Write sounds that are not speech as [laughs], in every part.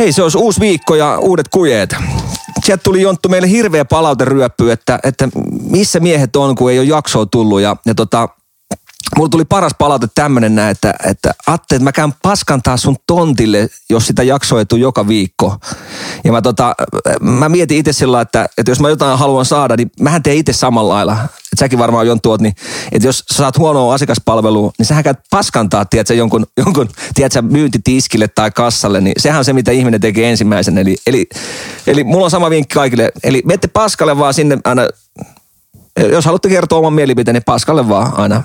Hei, se olisi uusi viikko ja uudet kujeet. Sieltä tuli Jonttu meille hirveä palauteryöppy, että, että missä miehet on, kun ei ole jaksoa tullut. Ja, ja tota, mulla tuli paras palaute tämmönen näin, että, että Atte, että mä käyn paskantaa sun tontille, jos sitä jaksoa ei tule joka viikko. Ja mä, tota, mä mietin itse sillä että, että jos mä jotain haluan saada, niin mähän teen itse samalla lailla. Et säkin varmaan Jon tuot, niin että jos sä saat huonoa asiakaspalvelua, niin sähän käyt paskantaa, tiedätkö, jonkun, jonkun tiedätkö, myyntitiskille tai kassalle, niin sehän on se, mitä ihminen tekee ensimmäisen. Eli, eli, eli mulla on sama vinkki kaikille. Eli mette paskalle vaan sinne aina, jos haluatte kertoa oman mielipiteen, niin paskalle vaan aina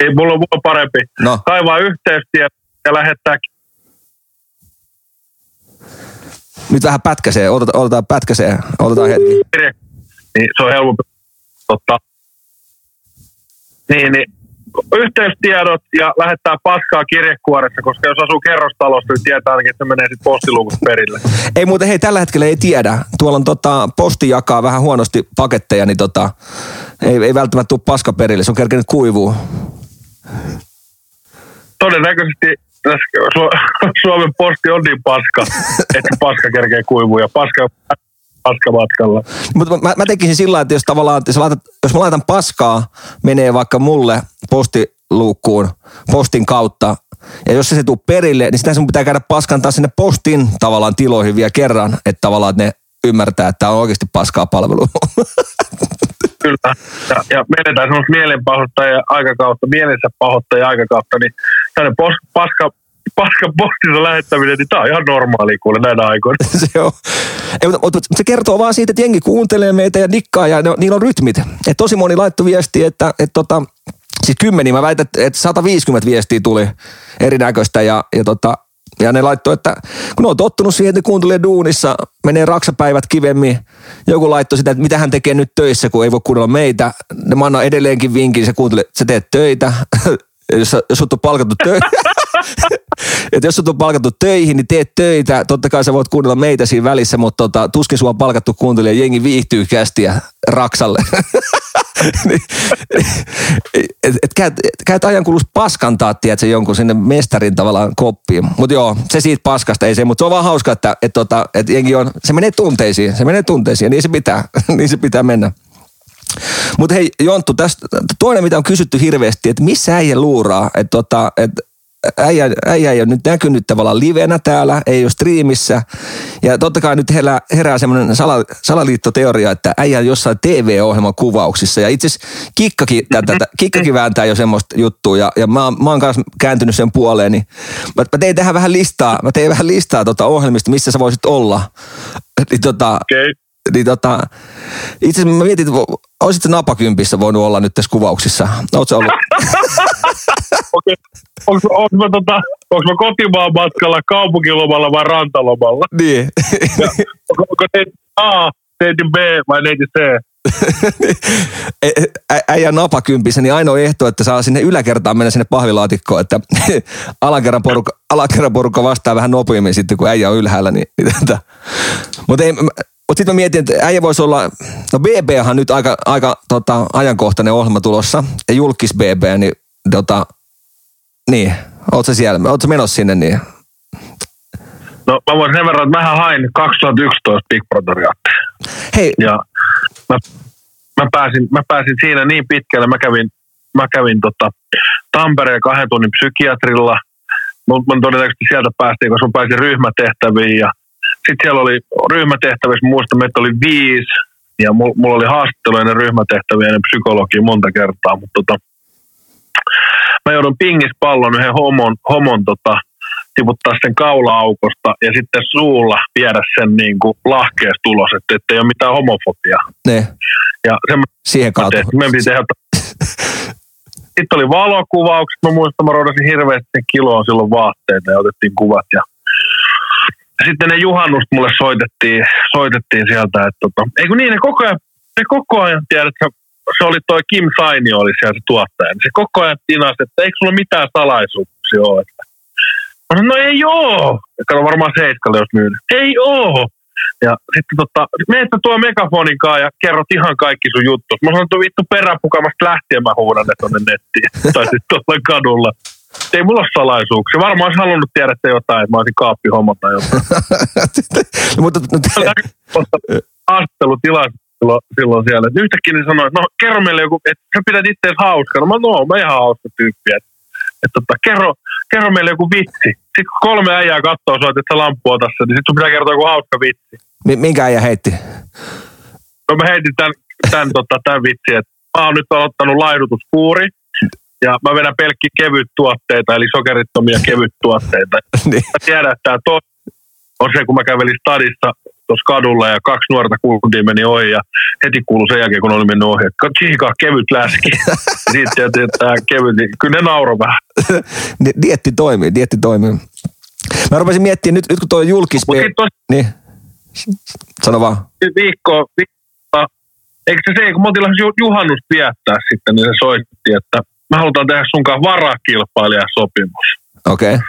ei, mulla on mulla parempi. No. Kaivaa yhteystiä ja lähettää. Nyt vähän pätkäsee, otetaan, otetaan pätkäsee, otetaan hetki. Niin, se on helpompi. Totta. Niin, niin yhteystiedot ja lähettää paskaa kirjekuoressa, koska jos asuu kerrostalossa, niin tietää ainakin, että se menee sitten postiluukut perille. Ei muuten, hei, tällä hetkellä ei tiedä. Tuolla on tota, posti jakaa vähän huonosti paketteja, niin tota, ei, ei välttämättä tule paska perille. Se on kerkenyt kuivuu. Todennäköisesti [laughs] Suomen posti on niin paska, että paska kerkee kuivuu ja paska. Mutta mä, mä, tekisin sillä että jos tavallaan, jos, laitat, jos mä laitan paskaa, menee vaikka mulle postiluukkuun postin kautta, ja jos se se tuu perille, niin sitä sun pitää käydä paskantaa sinne postin tavallaan tiloihin vielä kerran, että tavallaan että ne ymmärtää, että tämä on oikeasti paskaa palvelua. [laughs] Kyllä. Ja, ja menetään semmoista mielenpahoittaja aikakautta, mielensä pahoittaja aikakautta, niin tänne pos, paska, paska postissa lähettäminen, niin tämä on ihan normaali kuule näinä aikoina. [laughs] se on. Ei, mutta, mutta, se kertoo vaan siitä, että jengi kuuntelee meitä ja dikkaa ja ne, niillä on rytmit. Et tosi moni laittoi viestiä, että, että tota, siis kymmeniä, mä väitän, että 150 viestiä tuli erinäköistä ja, ja tota, ja ne laittoi, että kun on tottunut siihen, että kuuntelee duunissa, menee raksapäivät kivemmin. Joku laittoi sitä, että mitä hän tekee nyt töissä, kun ei voi kuunnella meitä. Ne mä annan edelleenkin vinkin, se kuuntelee, että sä teet töitä. [laughs] jos, jos sut on palkattu töihin, [laughs] että jos sut on palkattu töihin, niin teet töitä. Totta kai sä voit kuunnella meitä siinä välissä, mutta tota, tuskin sua on palkattu kuuntelija. Jengi viihtyy kästiä Raksalle. [laughs] Niin, et, et, käyt, käyt ajan kulus paskantaa, tiedätkö, jonkun sinne mestarin tavallaan koppiin. Mutta joo, se siitä paskasta ei se, mutta se on vaan hauska, että et, tota, et jengi on, se menee tunteisiin, se menee tunteisiin, niin se pitää, [laughs] niin se pitää mennä. Mutta hei Jonttu, tästä, toinen mitä on kysytty hirveästi, että missä äijä luuraa, että tota, et, äijä, äijä ei ole nyt näkynyt tavallaan livenä täällä, ei ole striimissä. Ja totta kai nyt herää, herää semmoinen sala, salaliittoteoria, että äijä on jossain TV-ohjelman kuvauksissa. Ja itse asiassa Kikkakin, tätä, Kikkakin vääntää jo semmoista juttua. Ja, ja mä, mä oon kanssa kääntynyt sen puoleen. Niin mä, mä tein tähän vähän listaa, mä tein vähän listaa tota ohjelmista, missä sä voisit olla. Niin tota, okay niin tota, itse asiassa mä mietin, olisit se napakympissä voinut olla nyt tässä kuvauksissa. Oletko ollut? Okei. Onko, onko, mä, tota, onko mä kotimaan matkalla kaupunkilomalla vai rantalomalla? Niin. Ja, onko, onko neiti A, neiti B vai neiti C? äijä napakympissä, niin ainoa ehto, että saa sinne yläkertaan mennä sinne pahvilaatikkoon, että [laughs] alakerran porukka, alakerran porukka vastaa vähän nopeammin sitten, kun äijä on ylhäällä. Niin, niin tota. Mutta ei, mutta sitten mä mietin, että äijä voisi olla, no BB on nyt aika, aika tota, ajankohtainen ohjelma tulossa, ja julkis BB, niin tota, niin, ootko siellä, ootko menossa sinne, niin? No mä voin sen verran, että mähän hain 2011 Big Brotheria. Hei. Ja mä, mä, pääsin, mä pääsin siinä niin pitkälle, mä kävin, mä kävin tota Tampereen kahden tunnin psykiatrilla, mutta todennäköisesti sieltä päästiin, koska mä pääsin ryhmätehtäviin ja sitten siellä oli ryhmätehtävissä, muistan, että oli viisi, ja mulla oli haastattelu ennen ryhmätehtäviä ennen psykologia monta kertaa, mutta tota, mä joudun pingispallon yhden homon, homon tota, tiputtaa sen kaula-aukosta ja sitten suulla viedä sen niin kuin lahkeesta ulos, että ei ole mitään homofobiaa. Ne. Ja sen Siihen kautta. Piti tehdä sitten oli valokuvaukset, mä muistan, mä roudasin hirveästi kiloa silloin vaatteita ja otettiin kuvat ja sitten ne juhannusta mulle soitettiin, soitettiin sieltä, että tota, ei kun niin, ne koko ajan, ne koko ajan tiedät, että se oli toi Kim Saini oli siellä se tuottaja, niin se koko ajan tinasi, että eikö sulla mitään salaisuuksia ole. Että. Mä sanoin, no ei oo. Kato varmaan seiskalle, jos myyn. Ei oo. Ja sitten tota, meitä tuo megafonikaan ja kerrot ihan kaikki sun juttu. Mä sanoin, että vittu peräpukamasta lähtien mä huudan ne tonne nettiin. [laughs] tai sitten tuolla kadulla. Ei mulla ole salaisuuksia. Varmaan olisi halunnut tiedä jotain, että mä olisin kaappihomma tai jotain. [laughs] Mutta haastattelutilassa silloin, silloin siellä. Et yhtäkkiä ne sanoi, että no kerro meille joku, että sä pidät itseäsi hauskana. Mä no, mä ihan hauska tyyppi. Että, et, tota, kerro, kerro meille joku vitsi. Sitten kun kolme äijää katsoo sua, että sä lampua tässä, niin sitten sun pitää kertoa joku hauska vitsi. Minkä äijä heitti? No mä heitin tämän, tämän, tota, tämän vitsi, että mä oon nyt aloittanut laidutuskuuri. Ja mä vedän pelkki kevyt tuotteita, eli sokerittomia kevyt tuotteita. [laughs] niin. Mä tiedän, että tämä to- on se, kun mä kävelin stadissa tuossa kadulla ja kaksi nuorta kuntia meni ohi ja heti kuului sen jälkeen, kun oli mennyt ohi, että kevyt läski. [laughs] Sitten tietysti, että tämä kevyt, niin kyllä ne nauro vähän. [laughs] dietti toimii, dietti toimii. Mä rupesin miettimään, nyt, nyt kun tuo julkis... Tos... Niin. Sano vaan. Viikko, viikko, eikö se se, kun me oltiin juhannus viettää sitten, niin se soitti, että me halutaan tehdä sunkaan varakilpailijasopimus. Okei. Okay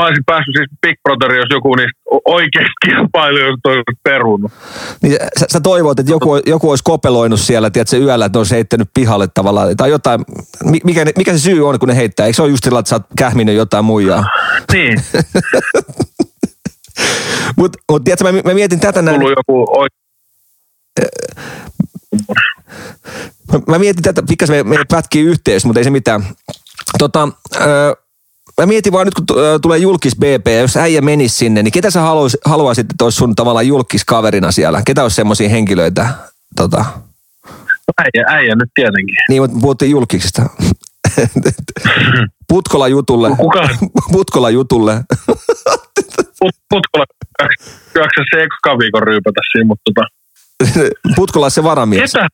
mä olisin päässyt siis Big Brother, jos joku niistä oikeista kilpailijoista olisi perunut. Niin sä, sä toivot, että joku, joku olisi kopeloinut siellä, tiedätkö, yöllä, että ne olisi heittänyt pihalle tavallaan, tai jotain, mikä, mikä se syy on, kun ne heittää? Eikö se ole just sillä, että sä oot kähminyt jotain muijaa? Niin. [laughs] Mutta mut, tiedätkö, mä, mä mietin tätä näin. Tullut joku oikein. Mä, mä mietin tätä, pikkasen me, me pätkii yhteys, mutta ei se mitään. Tota, öö, mä mietin vaan nyt, kun tulee julkis BP, jos äijä menisi sinne, niin ketä sä haluais, haluaisit, että olisi sun tavallaan julkiskaverina siellä? Ketä olisi semmoisia henkilöitä? Tota? Äijä, äijä nyt tietenkin. Niin, mutta puhuttiin julkisista. Putkola jutulle. Kuka? Putkola jutulle. Put, Putkola, jaksa se eka viikon ryypätä siinä, mutta tota. [laughs] Putkola se varamies. Ketä?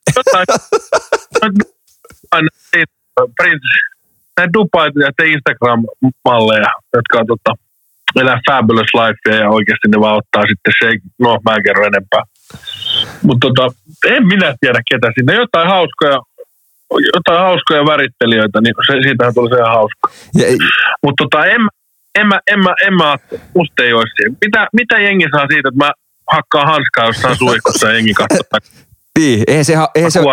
Näitä Dubai ja Instagram-malleja, jotka on tota, elää fabulous lifea ja oikeasti ne vaan ottaa sitten se, no mä en kerro enempää. Mutta tota, en minä tiedä ketä sinne, jotain hauskoja, jotain hauskoja värittelijöitä, niin se, siitähän tuli se ihan hauska. Mutta tota, en, en, mä, en, mä, en mä, musta ei olisi siinä. Mitä, mitä jengi saa siitä, että mä hakkaan hanskaa jossain suihkussa ja jengi niin, eihän se... Eihän se, [laughs]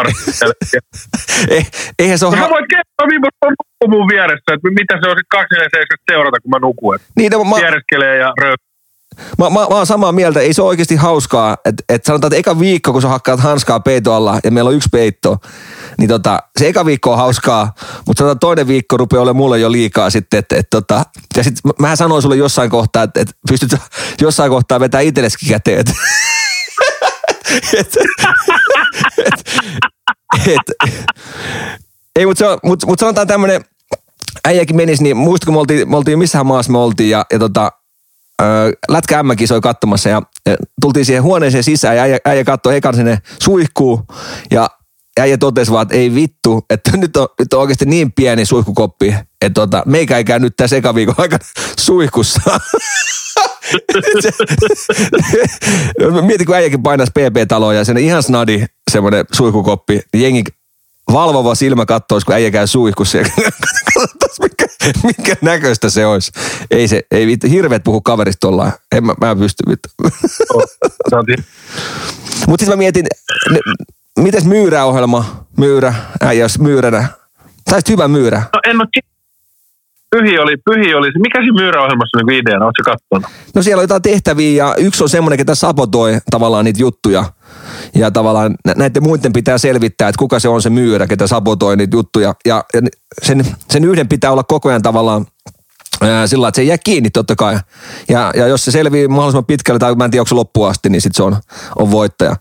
eihän se ole... Sä voit kertoa, millaista on mun vieressä, että mitä se on sitten 247 seurata, kun mä nukun. Niin, no, mä... Viereskelee ja röy. Mä, mä, mä oon samaa mieltä, ei se ole oikeasti hauskaa, että et sanotaan, että eka viikko, kun sä hakkaat hanskaa peito alla ja meillä on yksi peitto, niin tota, se eka viikko on hauskaa, mutta sanotaan toinen viikko rupeaa olemaan mulle jo liikaa sitten, että et, tota, ja sit mä sanoin sulle jossain kohtaa, että et pystyt [laughs] jossain kohtaa vetää itsellesikin käteen, [laughs] et, et, et, ei, mutta mut, mut sanotaan tämmöinen, äijäkin menisi, niin muista kun me oltiin, me oltiin missähän maassa me oltiin ja, ja tota, Lätkä m soi katsomassa ja, tultiin siihen huoneeseen sisään ja äijä, äijä katsoi ekan sinne suihkuu ja äijä totesi vaan, että ei vittu, että [laughs] nyt on, nyt on oikeasti niin pieni suihkukoppi, että tota, meikä ei käy nyt tässä eka viikon aikana [laughs] suihkussa. [laughs] Mietin, kun äijäkin painaisi PP-taloja ja sen ihan snadi semmoinen suihkukoppi, niin jengi valvova silmä katsoisi, kun äijä käy suihkussa [laughs] ja mikä, mikä näköistä se olisi. Ei se, ei vittu, hirveet puhu kaverista tollaan. En mä, mä pysty vittu. Mutta sitten mä mietin, ne, mites myyräohjelma, myyrä, äijä jos myyränä. Taisit hyvä myyrä. No en ole Pyhi oli, pyhi oli, mikä siinä myyräohjelmassa niin ideana, ootko katsonut? No siellä on jotain tehtäviä ja yksi on semmoinen, ketä sabotoi tavallaan niitä juttuja. Ja tavallaan näiden muiden pitää selvittää, että kuka se on se myyrä, ketä sabotoi niitä juttuja. Ja sen, sen yhden pitää olla koko ajan tavallaan sillä että se jää kiinni totta kai. Ja, ja jos se selvii mahdollisimman pitkälle, tai mä en tiedä, onko se loppuun asti, niin sitten se on, on voittaja.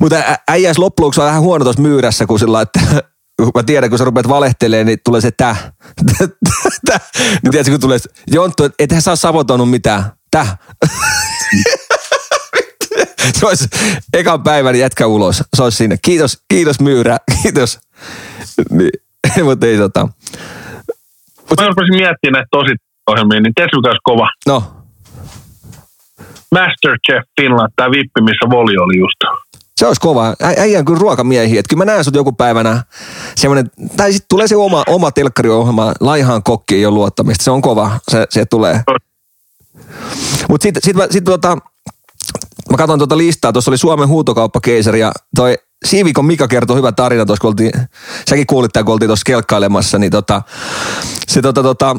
Mutta äijäis loppujen on vähän huono tuossa myyrässä, kun sillä että mä tiedän, kun sä rupeat valehtelemaan, niin tulee se täh. [laughs] täh. niin tiedätkö, kun tulee, Jonttu, et, ethän sä ole sabotoinut mitään. Täh. [laughs] se olisi ekan päivän jätkä ulos. Se olisi siinä. Kiitos, kiitos myyrä, [laughs] kiitos. Niin, mutta ei tota. Mut, mä rupesin miettimään näitä tosi ohjelmia, niin tiedätkö kova? No. Masterchef Finland, tämä vippi, missä Voli oli just. Se olisi kova. Äijä on kyllä ruokamiehiä. Että kyllä mä näen sut joku päivänä semmoinen, tai sitten tulee se oma, oma telkkariohjelma, laihaan kokki ei ole luottamista. Se on kova, se, se tulee. Mutta sitten sit, sit, sit, tota, mä katson tuota listaa, tuossa oli Suomen huutokauppakeisari ja toi Siivikon Mika kertoi hyvä tarina tuossa, kun oltiin, säkin kuulit tämän, kun oltiin tuossa kelkkailemassa, niin tota, se tota, tota,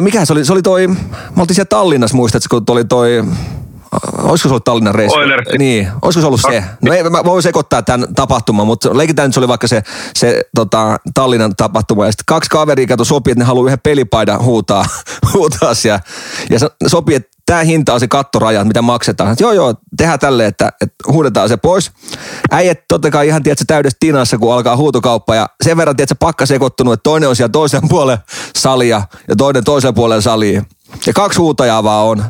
mikä se oli, se oli toi, me oltiin siellä Tallinnassa muistatko, kun oli toi Olisiko se ollut Tallinnan reissu? Niin, olisiko se ollut se? No ei, mä voin sekoittaa tämän tapahtuman, mutta leikitään, että se oli vaikka se, se tota, Tallinnan tapahtuma. Ja sitten kaksi kaveria kato sopii, että ne haluaa yhden pelipaidan huutaa, [laughs] huutaa siellä. Ja sopii, että tämä hinta on se kattoraja, mitä maksetaan. Et joo, joo, tehdään tälle, että, että huudetaan se pois. Äijät totta kai ihan, tiedätkö, täydessä tinassa, kun alkaa huutokauppa. Ja sen verran, tiedätkö, pakka sekoittunut, että toinen on siellä toisen puolen salia ja toinen toisen puolen salia. Ja kaksi huutajaa vaan on.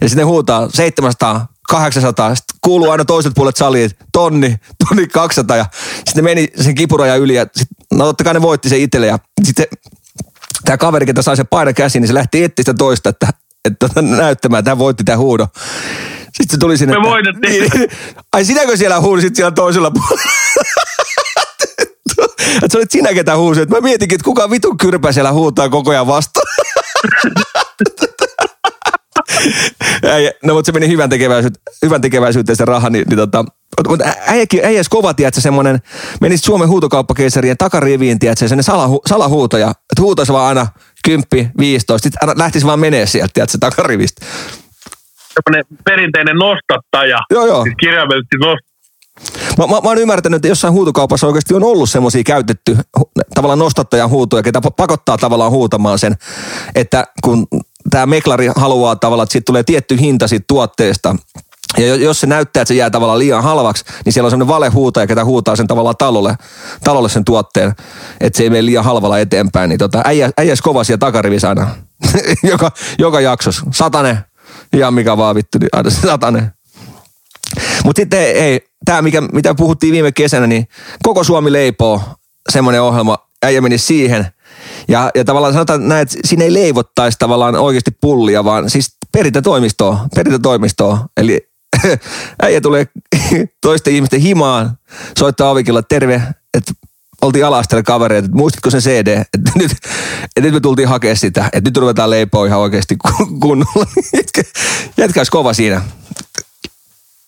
Ja sitten huutaa 700, 800, sitten kuuluu aina toiset puolet saliin, tonni, tonni 200 ja sitten meni sen kipurajan yli ja sit, no totta kai ne voitti sen itselle ja sitten tämä kaveri, ketä sai sen paina käsiin, niin se lähti etsiä sitä toista, että, että näyttämään, että hän voitti tämän huudon. Sitten se tuli sinne. Me voitettiin. [laughs] Niin, ai sinäkö siellä huusit siellä toisella puolella? [laughs] että se olit sinä, ketä huusit. Mä mietinkin, että kuka vitun kyrpä siellä huutaa koko ajan vastaan. [laughs] No mutta se meni hyvän, tekeväisyyteen, hyvän tekeväisyyteen se raha, niin, niin tota, mutta äijäkin, äijäs kova, tiedätkö, semmoinen, menisi Suomen huutokauppakeisarien takariviin, tiedätkö, semmoinen salahu, salahuutoja, että huutaisi vaan aina 10, 15, sitten lähtisi vaan menee sieltä, tiedätkö, takarivistä. Semmoinen perinteinen nostattaja. Joo, joo. Siis kirjaimellisesti nostattaja. Mä, mä, mä oon ymmärtänyt, että jossain huutokaupassa oikeasti on ollut semmoisia käytetty tavallaan nostattajan huutoja, ketä pakottaa tavallaan huutamaan sen, että kun tämä meklari haluaa tavallaan, että siitä tulee tietty hinta siitä tuotteesta, ja jos se näyttää, että se jää tavallaan liian halvaksi, niin siellä on semmoinen valehuutaja, ketä huutaa sen tavallaan talolle, talolle sen tuotteen, että se ei mene liian halvalla eteenpäin. Niin tota, äijä, äijäs kova siellä takarivissä aina. [laughs] joka, joka jaksossa. Satane. Ihan mikä vaan vittu, niin aina satane. Mutta sitten ei, tämä mikä, mitä puhuttiin viime kesänä, niin koko Suomi leipoo semmoinen ohjelma, äijä meni siihen. Ja, ja tavallaan sanotaan näin, että siinä ei leivottaisi tavallaan oikeasti pullia, vaan siis perintätoimistoa, perintätoimistoa. Eli [laughs] äijä tulee [laughs] toisten ihmisten himaan, soittaa ovikilla, terve, että oltiin alastella kavereita, että muistatko sen CD, että [laughs] nyt, että nyt me tultiin hakemaan sitä, että nyt ruvetaan leipoa ihan oikeasti kunnolla. Jätkä, jätkä olisi kova siinä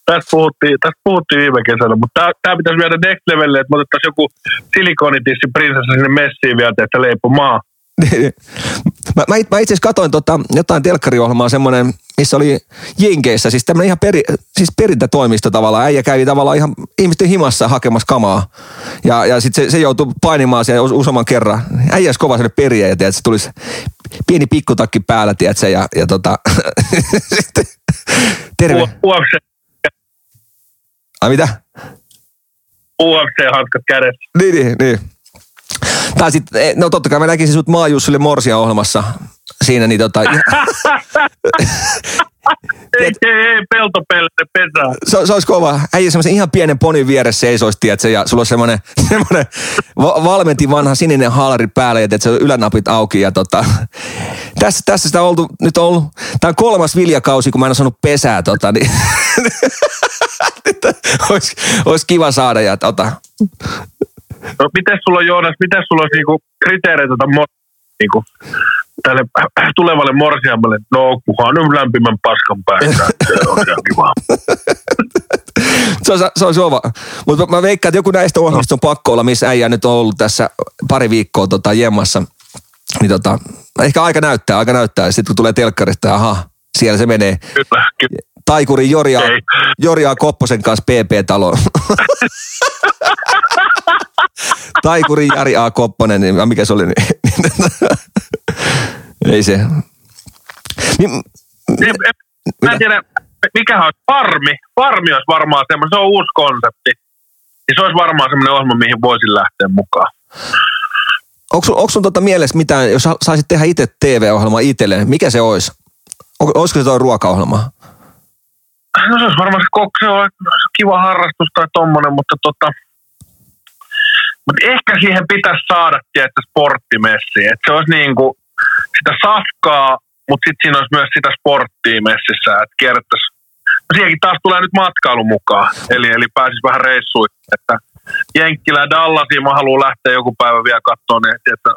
tästä puhuttiin, tästä puhuttiin viime kesänä, mutta tämä pitäisi viedä next levelle, että me otettaisiin joku silikonitissi prinsessa sinne messiin vielä, että leipo maa. [laughs] mä, mä, mä itse asiassa katsoin tota, jotain telkkariohjelmaa, semmoinen, missä oli Jenkeissä, siis tämmöinen ihan peri, siis perintätoimisto tavallaan. Äijä kävi tavallaan ihan ihmisten himassa hakemassa kamaa. Ja, ja sitten se, se joutui painimaan siellä useamman kerran. Äijä olisi kova sinne periä ja tiedät, se tulisi pieni pikkutakki päällä, tiedätkö, ja, ja tota, [laughs] sitten, terve. UFC Ai mitä? UFC-hanskat kädessä. Niin, niin, niin. Tai sitten, eh, no totta kai mä näkisin sut Maajussille Morsia ohjelmassa siinä, niin tota... [laughs] ei, ei, ei, peltopelle pesää. Se, se olisi kova. Äijä semmoisen ihan pienen ponin vieressä seisoisi, tiedätkö, ja sulla on semmoinen, semmoinen va- valmenti vanha sininen haalari päällä, ja tiedätkö, ylänapit auki, ja tota, tässä, tässä sitä on oltu, nyt on ollut, tämä on kolmas viljakausi, kun mä en ole saanut pesää, tota, niin [laughs] olisi, olisi kiva saada ja tota. No miten sulla on Joonas, miten sulla olisi niinku kriteereitä tota, niinku, tälle [clears throat] tulevalle morsiamalle, no kukaan nyt lämpimän paskan päästä, [laughs] se on ihan kiva. se on, se on sova. Mutta mä veikkaan, että joku näistä ohjelmista on pakko olla, missä äijä nyt on ollut tässä pari viikkoa tota, jemmassa. Niin tota, ehkä aika näyttää, aika näyttää. Sitten kun tulee telkkarista, aha, siellä se menee. Kyllä, kyllä. Taikuri Jorja, Jorja Kopposen kanssa PP-talo. [laughs] Taikuri Jari A. Kopponen, niin mikä se oli? Niin, [laughs] ei se. Mä en tiedä, mikä on farmi. Farmi olisi varmaan semmoinen, se on uusi konsepti. Ja se olisi varmaan semmoinen ohjelma, mihin voisin lähteä mukaan. Onko, onko sun tota mielessä mitään, jos saisit tehdä itse TV-ohjelma itselleen, mikä se olisi? Olisiko se tuo ruokaohjelma? No se olisi varmaan se, kiva harrastus tai tommonen, mutta tota, mutta ehkä siihen pitäisi saada tietysti sporttimessi. Että se olisi niin kuin sitä safkaa, mutta sitten siinä olisi myös sitä sporttia messissä, että kierrättäisi. No siihenkin taas tulee nyt matkailu mukaan, eli, eli pääsisi vähän reissuihin. Että Jenkkilä Dallasiin mä haluan lähteä joku päivä vielä katsoa ne, että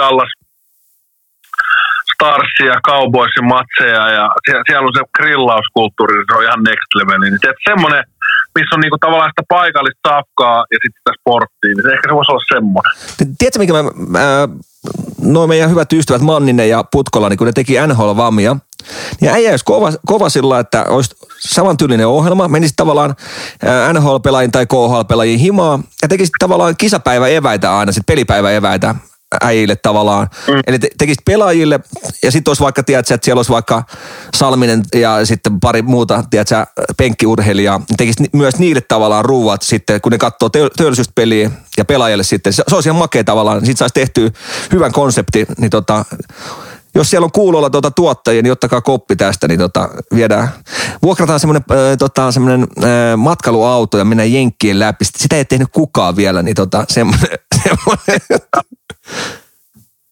Dallas Starsia Cowboysin matseja ja siellä, on se grillauskulttuuri, se on ihan next level. Niin semmoinen, missä on niinku tavallaan sitä paikallista safkaa ja sitten sitä sporttia, niin se ehkä se voisi olla semmoinen. Tiedätkö, mikä mä, mä noin meidän hyvät ystävät Manninen ja Putkola, niin kun ne teki NHL-vammia, niin äijä olisi kova, kova sillä, että olisi samantyylinen ohjelma, menisi tavallaan NHL-pelaajien tai KHL-pelaajien himaa ja tekisi tavallaan kisapäivä eväitä aina, sitten pelipäivä eväitä äijille tavallaan. Mm. Eli te, tekisit pelaajille ja sitten olisi vaikka, tiedätkö, että siellä olisi vaikka Salminen ja sitten pari muuta, tiedätkö, penkkiurheilijaa. Niin tekisit myös niille tavallaan ruuat sitten, kun ne katsoo työllisyyspeliä ja pelaajille sitten. Se, se olisi ihan makea tavallaan. Sitten saisi tehty hyvän konsepti, niin tota, jos siellä on kuulolla tuota tuottajia, niin ottakaa koppi tästä, niin tota, viedään. Vuokrataan semmoinen äh, tota, semmoinen äh, matkailuauto ja mennään jenkkien läpi. Sitä ei tehnyt kukaan vielä, niin tota, semmoinen. [laughs] semmoinen.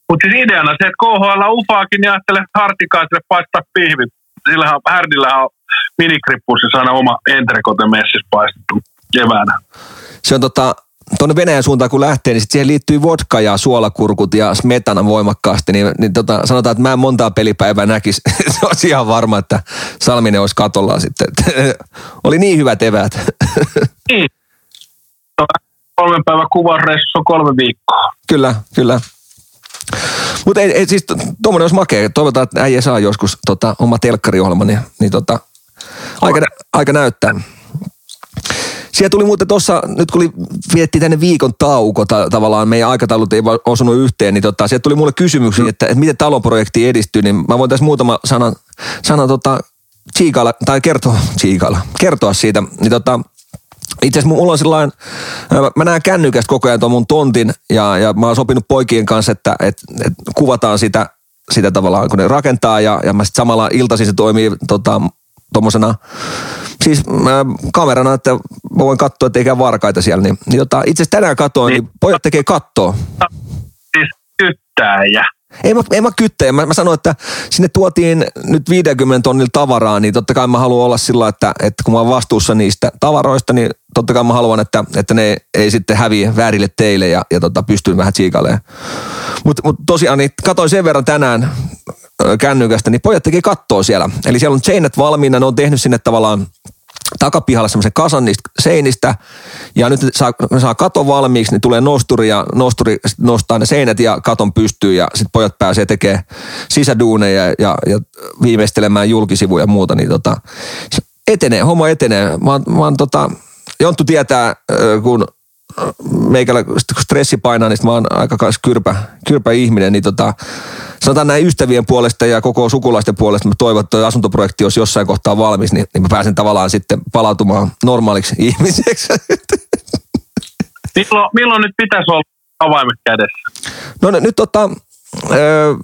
Mutta siis ideana se, että KHL ufaakin ja ajattelee hartikaiselle paistaa pihvit. Sillähän Härdillähän on minikrippuissa aina oma entrekote messissä paistettu keväänä. Se on tota, tuonne Venäjän suuntaan kun lähtee, niin sit siihen liittyy vodka ja suolakurkut ja smetana voimakkaasti, niin, niin tota, sanotaan, että mä en montaa pelipäivää näkis. [laughs] Se on ihan varma, että Salminen olisi katollaan sitten. [laughs] Oli niin hyvät eväät. [laughs] Niin. Kolmen päivän kuvareissu on kolme viikkoa. Kyllä, kyllä. Mutta ei, ei, siis tuommoinen olisi makea. Toivotaan, että äijä saa joskus tota, oma telkkariohjelma, niin, niin tota, aika, aika näyttää. Siellä tuli muuten tuossa, nyt kun vietti tänne viikon tauko, ta- tavallaan meidän aikataulut ei osunut yhteen, niin tota, sieltä tuli mulle kysymyksiä, mm. että, että miten talonprojekti edistyy, niin mä voin tässä muutama sana, sana tota, Tsiikalla, tai kertoa, Tsiikalla, kertoa siitä, niin tota, itse asiassa mulla on sellainen, mä näen kännykästä koko ajan tuon mun tontin ja, ja mä oon sopinut poikien kanssa, että, että, että kuvataan sitä, sitä tavallaan, kun ne rakentaa ja, ja mä sitten samalla iltaisin se toimii tota, tuommoisena siis äh, kamerana, että mä voin katsoa, että eikä varkaita siellä. Niin, niin tota, itse asiassa tänään katoin, niin, niin pojat tekee kattoa. Siis kyttääjä. Ei mä, ei mä kyttäjä. Mä, mä sanoin, että sinne tuotiin nyt 50 tonnilla tavaraa, niin totta kai mä haluan olla sillä, että, että kun mä oon vastuussa niistä tavaroista, niin totta kai mä haluan, että, että ne ei sitten häviä väärille teille ja, ja tota, pystyn vähän tsiikailemaan. Mutta mut tosiaan, niin katoin sen verran tänään kännykästä, niin pojat teki kattoa siellä. Eli siellä on seinät valmiina, ne on tehnyt sinne tavallaan takapihalla semmoisen kasan niistä seinistä ja nyt saa, saa katon valmiiksi, niin tulee nosturi ja nosturi nostaa ne seinät ja katon pystyy ja sitten pojat pääsee tekemään sisäduuneja ja, ja viimeistelemään julkisivuja ja muuta, niin tota, etenee, homma etenee. Mä, mä oon tota, Jonttu tietää, kun meikällä stressi painaa, niin mä oon aika kyrpä, kyrpä ihminen, niin tota, sanotaan näin ystävien puolesta ja koko sukulaisten puolesta, mä toivon, että asuntoprojekti olisi jossain kohtaa valmis, niin, niin mä pääsen tavallaan sitten palautumaan normaaliksi [laughs] ihmiseksi. milloin, milloin nyt pitäisi olla avaimet kädessä? No nyt tota, öö,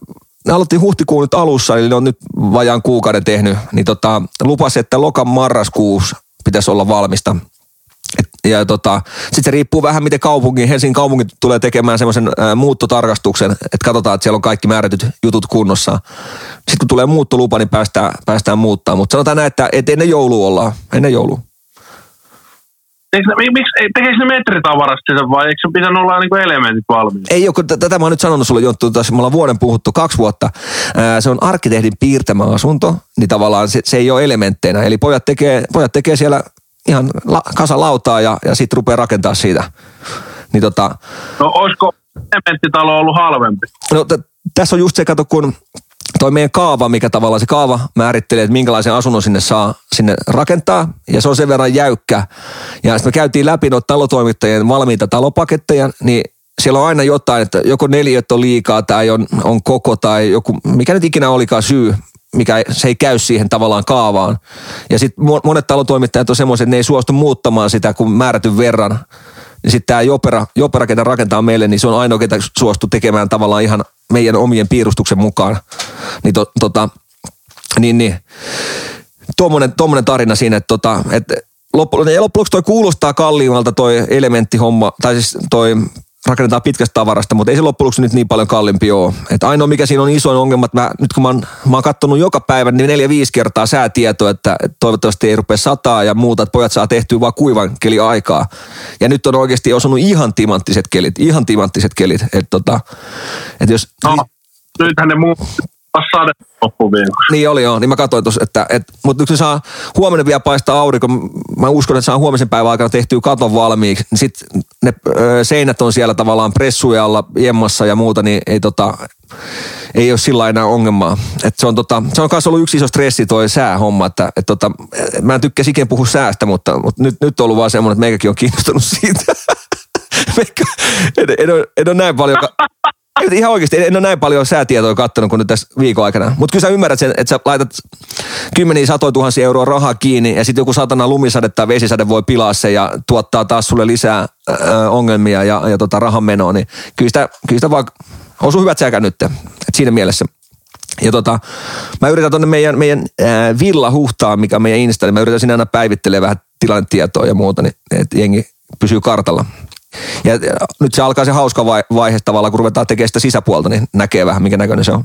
ne aloitti huhtikuun nyt alussa, eli ne on nyt vajaan kuukauden tehnyt, niin tota, lupas, että lokan marraskuussa pitäisi olla valmista. Et, ja tota, sitten se riippuu vähän, miten kaupunki, Helsingin kaupunki tulee tekemään semmoisen muuttotarkastuksen, että katsotaan, että siellä on kaikki määrätyt jutut kunnossa. Sitten kun tulee muuttolupa, niin päästään, päästään muuttaa. Mutta sanotaan näin, että, että ennen joulua ollaan, ennen joulua. Miksi, tekeekö ne metritavarasti sen vai eikö se pitänyt olla niin elementit valmiina? Ei ole, kun tätä mä oon nyt sanonut sulle Jonttu, tässä me ollaan vuoden puhuttu, kaksi vuotta. Se on arkkitehdin piirtämä asunto, niin tavallaan se, se ei ole elementteinä. Eli pojat tekee, pojat tekee siellä ihan la, kasa lautaa ja, ja sitten rupeaa rakentaa siitä. Niin tota, no olisiko elementtitalo ollut halvempi? No t- tässä on just se, kato kun toi meidän kaava, mikä tavallaan se kaava määrittelee, että minkälaisen asunnon sinne saa sinne rakentaa. Ja se on sen verran jäykkä. Ja sitten me käytiin läpi noita talotoimittajien valmiita talopaketteja, niin siellä on aina jotain, että joko neljät on liikaa tai on, on koko tai joku, mikä nyt ikinä olikaan syy, mikä se ei käy siihen tavallaan kaavaan. Ja sitten monet talotoimittajat on semmoiset, että ne ei suostu muuttamaan sitä kuin määrätyn verran. Niin sitten tämä Jopera, Jopera, ketä rakentaa meille, niin se on ainoa, ketä suostu tekemään tavallaan ihan meidän omien piirustuksen mukaan. Niin, to, tota, niin, niin. Tuommoinen, tuommoinen tarina siinä, että, tota, että loppujen lopuksi toi kuulostaa kalliimmalta toi elementtihomma, tai siis toi rakennetaan pitkästä tavarasta, mutta ei se loppujen nyt niin paljon kalliimpi ole. Et ainoa mikä siinä on isoin ongelma, että mä, nyt kun mä oon, mä oon kattonut joka päivä niin neljä viisi kertaa säätietoa, että toivottavasti ei rupea sataa ja muuta, että pojat saa tehtyä vaan kuivan keli aikaa. Ja nyt on oikeasti osunut ihan timanttiset kelit, ihan timanttiset kelit. Että tota, et jos... No, nythän ne muut sade. Niin oli joo, niin mä katsoin tuossa, että, että mutta nyt kun saa huomenna vielä paistaa aurinko, mä uskon, että saa huomisen päivän aikana tehtyä katon valmiiksi, niin sit ne ö, seinät on siellä tavallaan pressuja alla jemmassa ja muuta, niin ei tota, ei ole sillä enää ongelmaa. Et se on, tota, se on myös ollut yksi iso stressi toi säähomma, että et tota, mä en tykkäisi ikinä puhua säästä, mutta, mutta nyt, nyt on ollut vaan semmoinen, että meikäkin on kiinnostunut siitä. [laughs] Meikä, en, en, ole, en ole näin paljon... Ihan oikeasti, en, ole näin paljon säätietoja kattonut kuin nyt tässä viikon aikana. Mutta kyllä sä ymmärrät sen, että sä laitat kymmeniä satoja tuhansia euroa rahaa kiinni ja sitten joku satana lumisade tai vesisade voi pilaa sen ja tuottaa taas sulle lisää ö, ongelmia ja, ja tota rahan menoa. Niin kyllä sitä, kyllä sitä vaan osuu hyvät säkä nyt. Et siinä mielessä. Ja tota, mä yritän tuonne meidän, meidän ää, Villa Huhtaan, mikä on meidän Insta, niin mä yritän sinne aina päivittelee vähän tilannetietoa ja muuta, niin että jengi pysyy kartalla. Ja nyt se alkaa se hauska vai- vaihe tavallaan, kun ruvetaan tekemään sitä sisäpuolta, niin näkee vähän, mikä näköinen se on.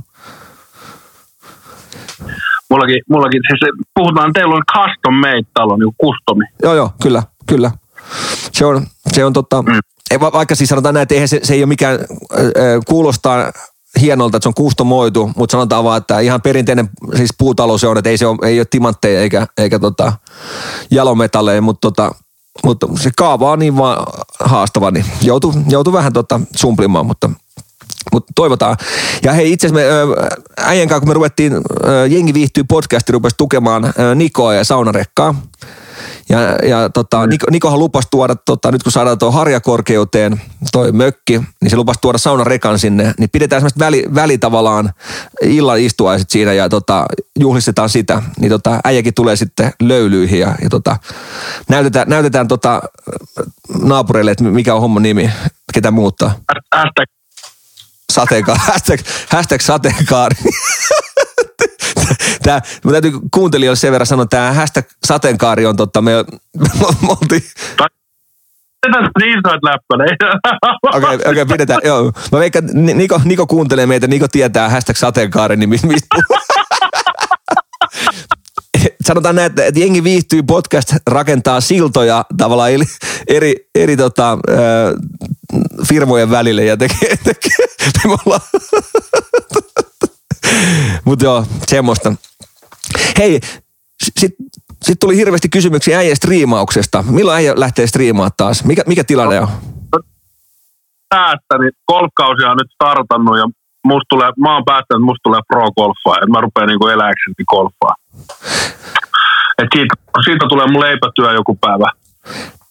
Mullakin, mullakin siis puhutaan, teillä on custom made talo, niin kustomi. Joo, joo, kyllä, kyllä. Se on, se on totta, mm. va- vaikka siis sanotaan näin, että eihän se, se ei ole mikään, äh, kuulostaa hienolta, että se on kustomoitu, mutta sanotaan vaan, että ihan perinteinen siis puutalo se on, että ei, se ole, ei ole timantteja eikä, eikä tota jalometalleja, mutta tota, mutta se kaava on niin vaan haastava, niin joutuu vähän tota sumplimaan, mutta mutta toivotaan. Ja hei, itse asiassa me äijän kanssa, kun me ruvettiin, ö, Jengi viihtyy podcasti, rupesi tukemaan ö, Nikoa ja Saunarekkaa. Ja, ja tota, Niko, Nikohan lupasi tuoda, tota, nyt kun saadaan tuo harjakorkeuteen toi mökki, niin se lupasi tuoda saunarekan sinne, niin pidetään semmoista väli, väli tavallaan illan istuaiset siinä ja tota, juhlistetaan sitä. Niin tota, äijäkin tulee sitten löylyihin ja, ja tota, näytetään, näytetään tota, naapureille, että mikä on homman nimi, ketä muuttaa. Hashtag Sateenkaari, [laughs] hashtag, hashtag sateenkaari. Tää, mä täytyy kuuntelijoille sen verran sanoa, että tämä hashtag sateenkaari on totta, me, me, me oltiin, niin soit läppänä. okei, okay, okay, pidetään, joo. Mä veikkaan, Niko, Niko kuuntelee meitä, Niko tietää hashtag sateenkaari, niin mistä puhuu. Sanotaan näin, että, että jengi viihtyy podcast rakentaa siltoja tavallaan eri, eri, eri tota, ö, firmojen välille ja tekee, tekee me ollaan, mutta joo, semmoista. Hei, sitten sit tuli hirveästi kysymyksiä äijän striimauksesta. Milloin äijä lähtee striimaamaan taas? Mikä, mikä tilanne on? Päästä, niin golfkausi on nyt startannut ja musta tulee, mä oon päättänyt, että musta tulee pro-golfaa. Että mä rupean niinku eläkseni golfaa. Et siitä, siitä tulee mun leipätyö joku päivä.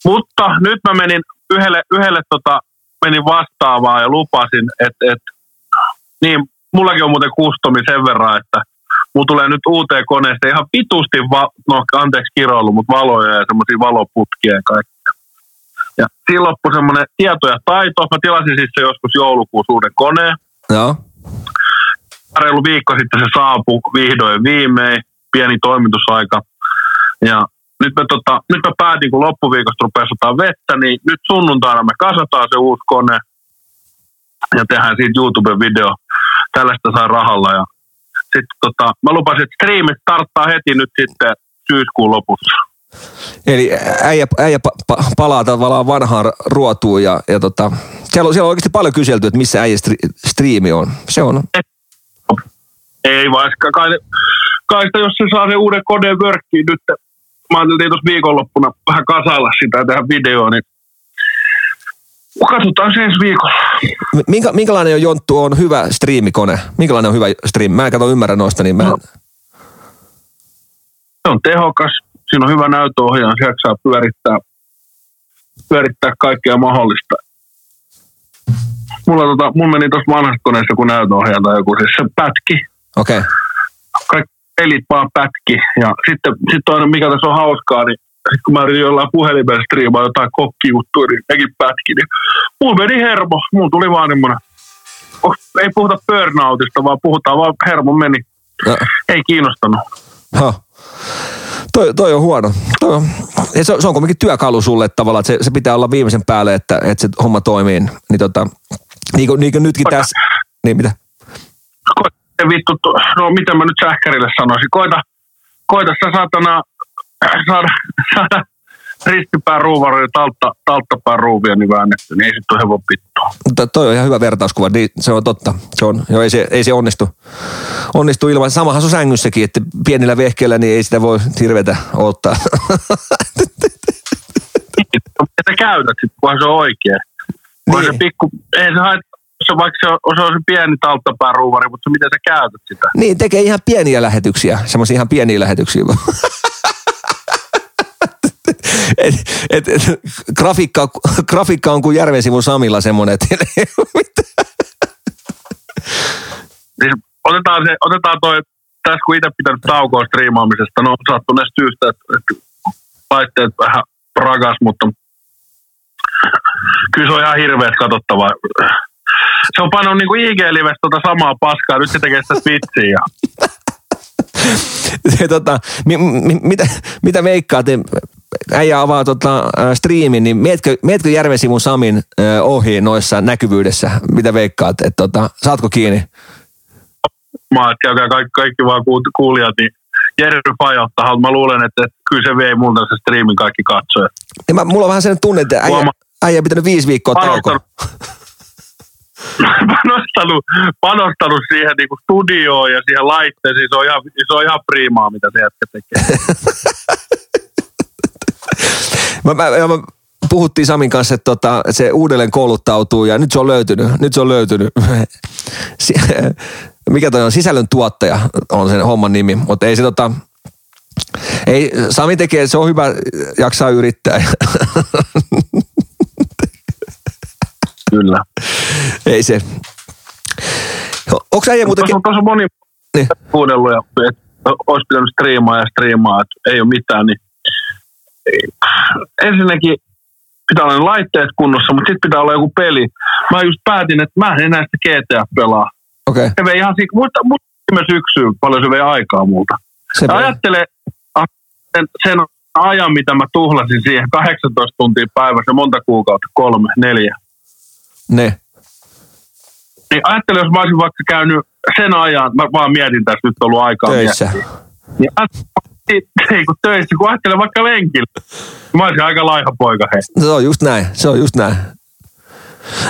Mutta nyt mä menin yhdelle, yhdelle tota, menin vastaavaan ja lupasin, että et, niin, mullakin on muuten kustomi sen verran, että mulla tulee nyt uuteen koneeseen ihan vitusti, va- no anteeksi kiroilu, mutta valoja ja semmoisia valoputkia ja kaikkea. Ja siinä loppui semmoinen tieto ja taito. Mä tilasin siis se joskus joulukuussa uuden koneen. Joo. Reilu viikko sitten se saapui vihdoin viimein, pieni toimitusaika. Ja nyt mä, tota, nyt mä päätin, kun loppuviikosta rupeaa sataa vettä, niin nyt sunnuntaina me kasataan se uusi kone ja tehdään siitä YouTube-video. Tällaista saa rahalla. Ja sitten tota, mä lupasin, että striimit starttaa heti nyt sitten syyskuun lopussa. Eli äijä, äijä pa, pa, palaa tavallaan vanhaan ruotuun ja, ja tota, siellä, on, siellä on oikeasti paljon kyselty, että missä äijä stri, striimi on. Se on. Ei vaikka, kai, kai sitä, jos se saa sen uuden koneen workkiin nyt. Mä ajattelin tuossa viikonloppuna vähän kasailla sitä tehdä videoa, niin katsotaan se ensi viikolla. Minkä, minkälainen on Jonttu on hyvä striimikone? Minkälainen on hyvä striimi? Mä en kato ymmärrä noista, niin mä en... No. Se on tehokas, siinä on hyvä näytöohjaaja, sieltä saa pyörittää, pyörittää kaikkea mahdollista. Mulla, tota, mun meni tuossa vanhassa koneessa, kun näytöohjaaja tai joku, siis se pätki. Okei. Okay. Pelit vaan pätki. Ja sitten sit toinen, mikä tässä on hauskaa, niin sit kun mä yritin jollain puhelimella striimaa jotain kokkijuttuja, niin nekin pätki. Niin mulla meni hermo. Mulla tuli vaan semmoinen, ei puhuta burnoutista, vaan puhutaan vaan hermo meni. No, Ei kiinnostanut. ha. Toi, toi on huono. Toi on, ja se, on- se on kuitenkin työkalu sulle tavallaan, että se, se pitää olla viimeisen päälle, että, että se homma toimii. Niin, tota, niin, kuin, niin kuin nytkin tässä. Niin mitä? Koita vittu, tu- no mitä mä nyt sähkärille sanoisin, koita, koita sä saatana saada, [laughs] saada, ristipää ruuvaria ja taltta, talttapää ruuvia niin väännetty, niin ei sitten ole hevon pittua. Mutta toi on ihan hyvä vertauskuva, niin se on totta. Se on, joo, ei, se, ei se onnistu, onnistu ilman. Samahan se on sängyssäkin, että pienillä vehkeillä niin ei sitä voi hirveätä ottaa. [laughs] Mitä käytät sitten, kunhan se on oikein. Niin. se pikku, ei se haittaa, se, vaikka se on, se on se pieni talttapääruuvari, mutta se, miten sä käytät sitä. Niin, tekee ihan pieniä lähetyksiä, semmoisia ihan pieniä lähetyksiä. [laughs] et, et, et, grafiikka, grafiikka on kuin Järvensivun Samilla semmoinen, että Siis [laughs] otetaan, se, otetaan toi, tässä kun itse pitänyt taukoa striimaamisesta, no sattuneesta syystä, että, että laitteet vähän ragas, mutta kyllä se on ihan hirveät katsottavaa. Se on pannut niinku IG-livestä tota samaa paskaa, nyt se tekee sitä vitsiä. [laughs] se, tota, mi, mi, mitä, mitä veikkaat, äijä avaa tota, äh, striimin, niin mietkö, mietkö Järvesivun Samin äh, ohi noissa näkyvyydessä? Mitä veikkaat, että tota, saatko kiinni? Mä että käykää kaikki, kaikki vaan kuulijat, niin Jerry fajottaa. Mä luulen, että, kyllä se vei multa se striimin kaikki katsojat. Ja mä, mulla on vähän sen tunne, että äijä, äijä pitänyt viisi viikkoa taukoa. [laughs] panostanut, panostanut siihen niin kuin studioon ja siihen laitteeseen. Se on ihan, se on ihan priimaa, mitä se jätkä tekee. [laughs] mä, mä, mä, puhuttiin Samin kanssa, että, tota, se uudelleen kouluttautuu ja nyt se on löytynyt. Nyt se on löytynyt. [laughs] Mikä toi on? Sisällön tuottaja on sen homman nimi, mutta ei se tota, ei, Sami tekee, se on hyvä, jaksaa yrittää. Kyllä. Ei se. Onko äijä muuten... Tuossa on, moni niin. kuunnellut ja että olisi pitänyt striimaa ja striimaa, että ei ole mitään, niin ensinnäkin pitää olla laitteet kunnossa, mutta sitten pitää olla joku peli. Mä just päätin, että mä en enää sitä GTA pelaa. Okei. Okay. Se vei ihan siitä, mutta, mutta syksyyn paljon se vei aikaa multa. Se ajattele sen, sen ajan, mitä mä tuhlasin siihen, 18 tuntia päivässä, monta kuukautta, kolme, neljä. Ne. Niin ajattele, jos mä olisin vaikka käynyt sen ajan, mä vaan mietin tässä nyt ollut aikaa Töissä. Miettiä. Niin ei kun töissä, kun ajattelen vaikka lenkillä. Mä olisin aika laiha poika hei. Se on just näin, se on just näin.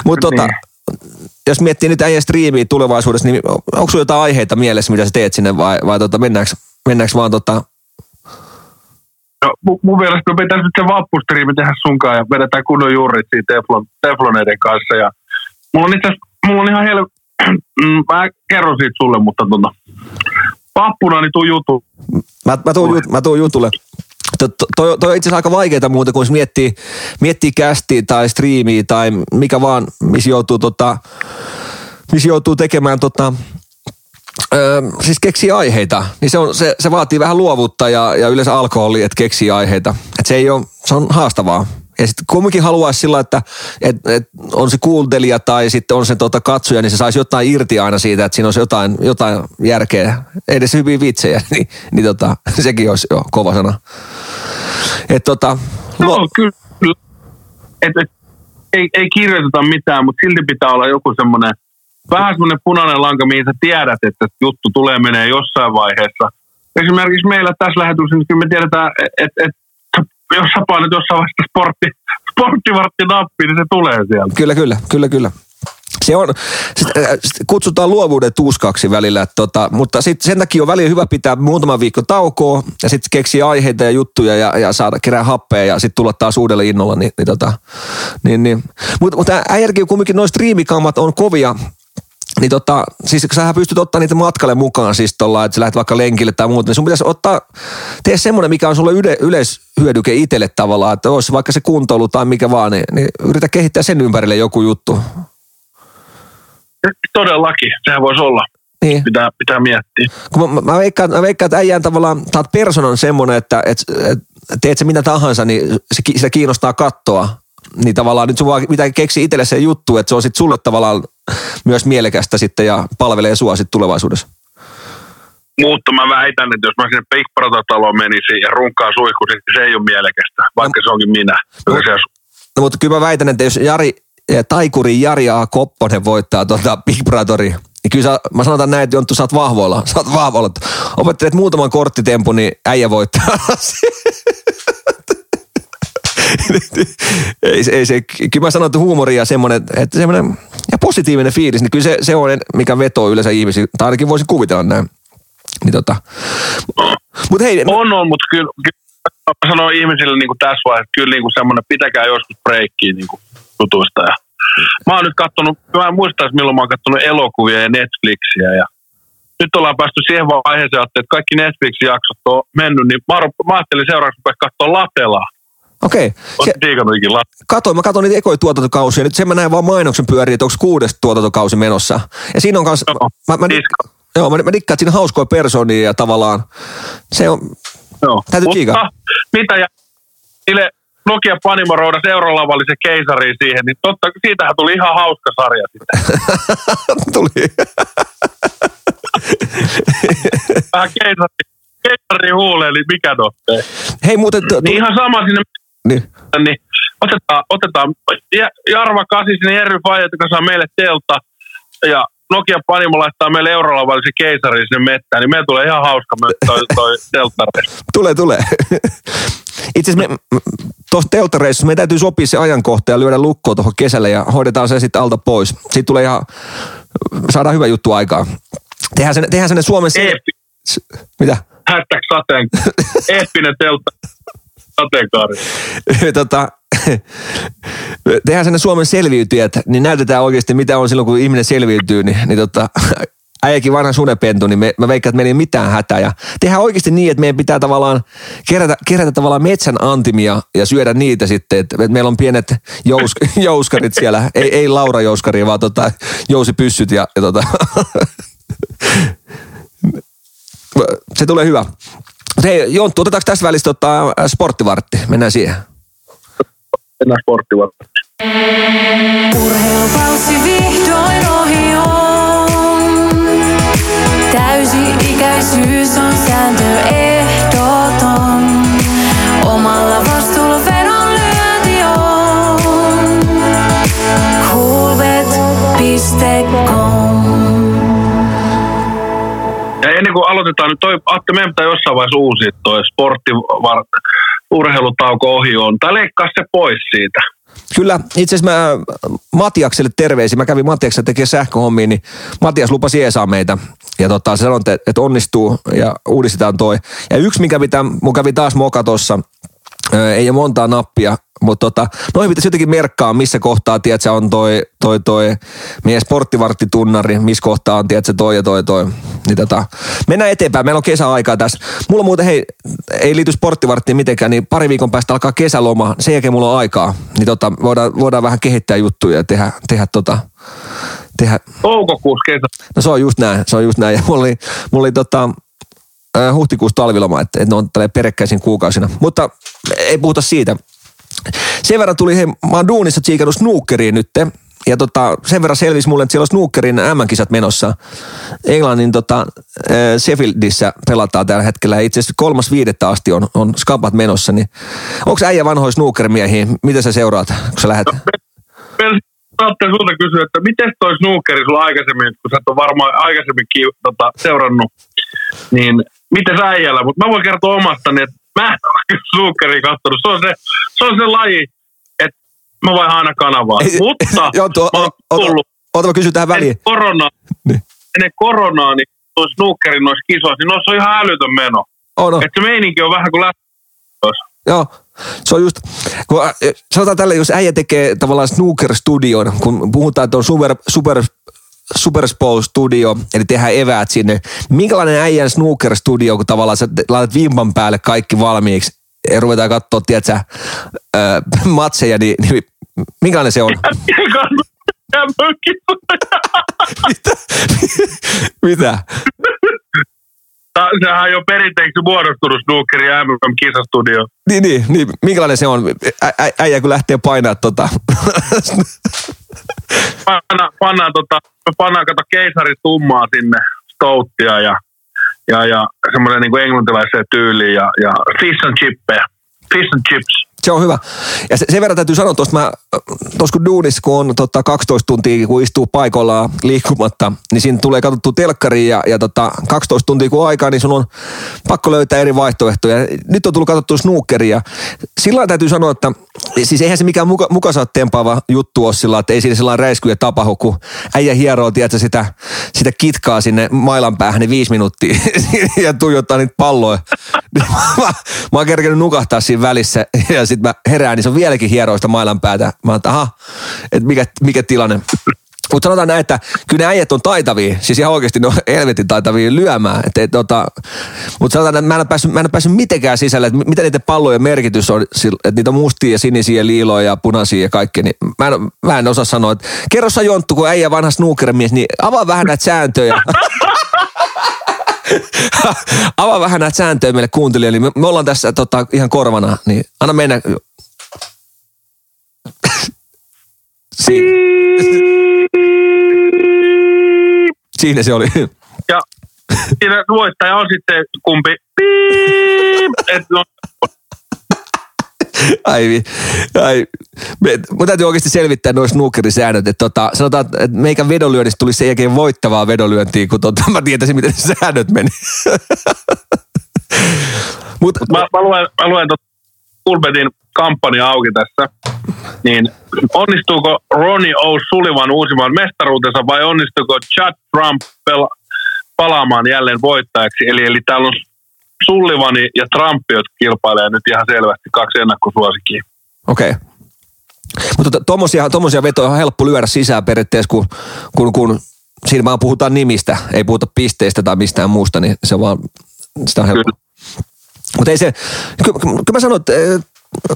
Mutta tota, niin. tota, jos miettii nyt äijä striimiä tulevaisuudessa, niin onko sulla jotain aiheita mielessä, mitä sä teet sinne vai, vai tota, mennäänkö, mennäänkö vaan tota... No, mun, mun mielestä me pitäisi nyt se vappustriimi tehdä sunkaan ja vedetään kunnon juurit siitä teflon, tefloneiden kanssa. Ja mulla on itse mulla on ihan hel... [clears throat] mä kerron siitä sulle, mutta tota, vappuna niin tuu jutu. Mä, mä, tuun, mä tuun jutulle. Toi, toi, toi on itse asiassa aika vaikeaa muuta, kun miettii, miettii kästiä tai striimiä tai mikä vaan, missä joutuu, tota, missä joutuu tekemään tota, Öö, siis keksii aiheita, niin se, on, se, se vaatii vähän luovuutta ja, ja yleensä alkoholi, että keksii aiheita. Et se ei ole, se on haastavaa. Ja sitten kumminkin haluaisi sillä, että et, et on se kuuntelija tai sitten on se tota katsoja, niin se saisi jotain irti aina siitä, että siinä olisi jotain, jotain järkeä. Edes hyviä vitsejä, [laughs] niin, niin tota, sekin olisi jo kova sana. Et tota, no, kyllä. Et, et, ei, ei kirjoiteta mitään, mutta silti pitää olla joku semmoinen, vähän semmoinen punainen lanka, mihin sä tiedät, että juttu tulee menee jossain vaiheessa. Esimerkiksi meillä tässä lähetyksessä, niin kyllä me tiedetään, että et, jos sä painat jossain vaiheessa sportti, sporttivartti nappi, niin se tulee sieltä. Kyllä, kyllä, kyllä, kyllä. Se on, sit, äh, sit kutsutaan luovuuden tuuskaksi välillä, että tota, mutta sit sen takia on välillä hyvä pitää muutama viikko taukoa ja sitten keksiä aiheita ja juttuja ja, ja saada kerää happea ja sitten tulla taas uudelle innolla. Niin, niin, tota, niin, niin. Mutta mut äijärkin kumminkin noin striimikammat on kovia, niin tota, siis kun sä pystyt ottaa niitä matkalle mukaan, siis tolla, että sä lähdet vaikka lenkille tai muuta, niin sun pitäisi ottaa, tee semmoinen, mikä on sulle yle, yleishyödyke itselle tavallaan, että olisi vaikka se kuntoilu tai mikä vaan, niin, niin yritä kehittää sen ympärille joku juttu. Todellakin, sehän voisi olla. Niin. Pitää, pitää miettiä. Kun mä, mä, veikkaan, mä veikkaan, että äijän tavallaan, sä oot personan semmoinen, että, että, että teet se mitä tahansa, niin se, sitä kiinnostaa kattoa niin tavallaan nyt sun vaan mitä keksi itselle se juttu, että se on sitten sulle tavallaan myös mielekästä sitten ja palvelee sua sitten tulevaisuudessa. Mutta mä väitän, että jos mä sinne Big Brother-taloon menisin ja runkaan suihku, niin se ei ole mielekästä, vaikka no, se onkin minä. No, no, mutta kyllä mä väitän, että jos Jari, eh, taikuri Jari A. Kopponen voittaa tuota Big Brotherin, niin kyllä sä, mä sanotaan näin, että Jonttu, sä oot vahvoilla. Sä oot vahvoilla. Opettelet muutaman korttitempun, niin äijä voittaa. [laughs] ei, ei se, kyllä mä sanon, että huumori ja semmoinen, että semmoinen ja positiivinen fiilis, niin kyllä se, se on, mikä vetoo yleensä ihmisiä, tai ainakin voisin kuvitella näin. Niin tota. Mut hei, on, on, mutta kyllä, kyllä mä sanon ihmisille niin kuin tässä vaiheessa, kyllä niin kuin semmoinen, pitäkää joskus breikkiä niin kuin. Ja mä oon nyt kattonut, mä en muista milloin mä oon kattonut elokuvia ja Netflixiä ja nyt ollaan päästy siihen vaiheeseen, että kaikki Netflixin jaksot on mennyt, niin mä, mä ajattelin seuraavaksi katsoa Latelaa. Okei. Okay. Katoin, mä katsoin niitä ekoja tuotantokausia. Nyt sen mä näin vaan mainoksen pyöriä, että onko kuudes tuotantokausi menossa. Ja siinä on kanssa... No, mä, mä, joo, mä, mä dikkaan, että siinä hauskoja persoonia ja tavallaan se on... Joo. Täytyy Mutta kiikaa. mitä ja niille Nokia Panimo roudas eurolavallisen keisariin siihen, niin totta, siitähän tuli ihan hauska sarja sitten. [laughs] tuli. Vähän keisari, keisari huuleen, niin mikä nottee. Hei muuten... T- niin ihan sama sinne niin. niin otetaan, otetaan Jarva Kasi sinne Jerry Fajat, joka saa meille teltta ja Nokia Panimo laittaa meille eurolavallisen keisariin sinne mettään, niin meillä tulee ihan hauska toi, toi [laughs] telttareissu. tulee, tulee. Itse asiassa tuossa telttareissussa meidän täytyy sopia se ajankohta ja lyödä lukkoa tuohon kesälle ja hoidetaan se sitten alta pois. Sitten tulee ihan, saadaan hyvä juttu aikaa. Tehdään sen, tehdään sen Suomen... Eeppi. Mitä? Hashtag sateen. [laughs] Eeppinen teltta. Sateenkaari. [laughs] tota, tehdään sen Suomen selviytyjät, niin näytetään oikeasti mitä on silloin, kun ihminen selviytyy, niin, niin tota, [laughs] äijäkin vanha sunepentu, niin me, mä veikkaan, että meillä ei mitään hätää. Ja tehdään oikeasti niin, että meidän pitää tavallaan kerätä, kerätä tavallaan metsän antimia ja syödä niitä sitten. Että, että meillä on pienet jous, [laughs] jouskarit siellä, ei, ei Laura Jouskari, vaan tota, jousipyssyt ja, ja tota, se tulee hyvä. Hei Jonttu, otetaanko tässä välissä tota, sporttivartti? Mennään siihen. Mennään sporttivartti. Urheilukausi vihdoin ohi on. Täysi-ikäisyys on sääntö ehdoton. Omalla vastuulla vedon lyönti on. Coolbet.com ennen kuin aloitetaan, niin toi, Atte, meidän pitää jossain vaiheessa uusia toi sporttivart, urheilutauko ohi on. Tai leikkaa se pois siitä. Kyllä, itse asiassa mä Matiakselle terveisiä. Mä kävin Matiakselle tekemään sähköhommia, niin Matias lupasi eesaa meitä. Ja tota, se sanoi, että onnistuu ja uudistetaan toi. Ja yksi, mikä pitää, mun kävi taas moka tossa, ei ole montaa nappia, mutta tota, noihin pitäisi jotenkin merkkaa, missä kohtaa, tiedätkö, on toi, toi, toi meidän sporttivarttitunnari, missä kohtaa on, tiedätkö, toi ja toi, toi. Niin tota, mennään eteenpäin, meillä on kesäaikaa tässä. Mulla muuten, hei, ei liity sporttivarttiin mitenkään, niin pari viikon päästä alkaa kesäloma, sen jälkeen mulla on aikaa. Niin tota, voidaan, voidaan vähän kehittää juttuja ja tehdä, tehdä tota, tehdä. Toukokuussa kesä. No se on just näin, se on just näin. Ja mulla oli, mulla oli tota, huhtikuussa talviloma, että, että ne on peräkkäisin kuukausina. Mutta ei puhuta siitä. Sen verran tuli, hei, mä oon duunissa tsiikannut snookeriin nyt. Ja tota, sen verran selvisi mulle, että siellä on snookerin M-kisat menossa. Englannin tota, Sheffieldissä pelataan tällä hetkellä. Itse asiassa kolmas viidettä asti on, on skapat menossa. Niin onko äijä vanhoja snookerimiehiä? Miten sä seuraat, kun sä lähdet? No, Saatte sulta kysyä, että miten toi snookeri sulla aikaisemmin, kun sä et ole varmaan aikaisemminkin tota, seurannut, niin miten sä äijällä? Mutta mä voin kertoa omastani, että mä en ole snookeri katsonut. Se on se, se, on se laji, että mä vain aina kanavaa. Ei, Mutta [laughs] joo, tuo, mä oon tullut. Ota, mä kysyn tähän väliin. Ennen koronaa, niin. ennen koronaa niin toi snookerin noissa kisoissa, niin noissa on ihan älytön meno. Oh, no. Että se meininki on vähän kuin lähtö. Joo, se on just, kun, sanotaan tällä, jos äijä tekee tavallaan snooker-studion, kun puhutaan, että on super, super Superspool Studio, eli tehdään eväät sinne. Minkälainen äijän snooker studio, kun tavallaan sä laitat vimpan päälle kaikki valmiiksi ja ruvetaan katsoa, tiedätkö, äh, matseja, niin, niin minkälainen se on? [laughs] Mitä? Mitä? Sehän on jo perinteeksi muodostunut snookeri ja MM-kisastudio. Niin, niin, niin, minkälainen se on? Ä, äijä kun lähtee painaa tota. [laughs] Panna, pannaan, tota, pannaan kato keisari tummaa sinne, stouttia ja, ja, ja semmoinen niin englantilaiseen tyyliin ja, ja fish and chippejä. Fish and chips. Se on hyvä. Ja se, sen verran täytyy sanoa tuosta, mä, tuossa kun duunis, kun on tota, 12 tuntia, kun istuu paikoillaan liikkumatta, niin siinä tulee katsottu telkkariin ja, ja tota, 12 tuntia kun aikaa, niin sun on pakko löytää eri vaihtoehtoja. Nyt on tullut katsottu snookeria. Sillä täytyy sanoa, että siis eihän se mikään muka, muka saa tempaava juttu ole sillä, että ei siinä sellainen räiskyjä tapahdu, kun äijä hieroo, tiedätkö, sitä, sitä kitkaa sinne mailan päähän niin viisi minuuttia [laughs] ja tuijottaa niitä palloja. [laughs] mä, mä oon kerkenyt nukahtaa siinä välissä ja sitten mä herään, niin se on vieläkin hieroista mailan päätä. Mä oon, aha, että mikä, mikä tilanne. Mutta sanotaan näin, että kyllä ne äijät on taitavia, siis ihan oikeasti ne on helvetin taitavia lyömään. Tota, mutta sanotaan, että mä en, ole päässyt, mä en päässyt mitenkään sisälle, että mitä niiden pallojen merkitys on, että niitä on mustia ja sinisiä, liiloja ja punaisia ja kaikki. Niin mä, en, mä en osaa sanoa, että kerro sä Jonttu, kun äijä vanha snookermies, niin avaa vähän näitä sääntöjä. [laughs] [laughs] avaa vähän näitä sääntöjä meille kuuntelijoille, niin me, me ollaan tässä tota, ihan korvana, niin anna mennä. [laughs] Siinä. [laughs] Siinä se oli. Ja siinä voittaja on sitten kumpi. Piip! Et no, [laughs] Ai, ai. Me, mun täytyy oikeasti selvittää noin snookerisäännöt. Että tota, sanotaan, että meikän vedonlyönnistä tulisi sen jälkeen voittavaa vedonlyöntiä, kun tota, mä tietäisin, miten säännöt meni. [laughs] Mut, mä, mä, luen, mä luen tot Kulbetin kampanja auki tässä. Niin onnistuuko Ronnie O'Sullivan uusimaan mestaruutensa vai onnistuuko Chad Trump pela- palaamaan jälleen voittajaksi? Eli, eli täällä on Sullivani ja Trump, jotka kilpailee nyt ihan selvästi kaksi ennakkosuosikia. Okei. Okay. Mutta tuommoisia tommosia vetoja on helppo lyödä sisään periaatteessa, kun, kun, kun siinä vaan puhutaan nimistä, ei puhuta pisteistä tai mistään muusta, niin se vaan, sitä on helppo. Mutta ei se, kyllä, kyllä mä sanon, että eh,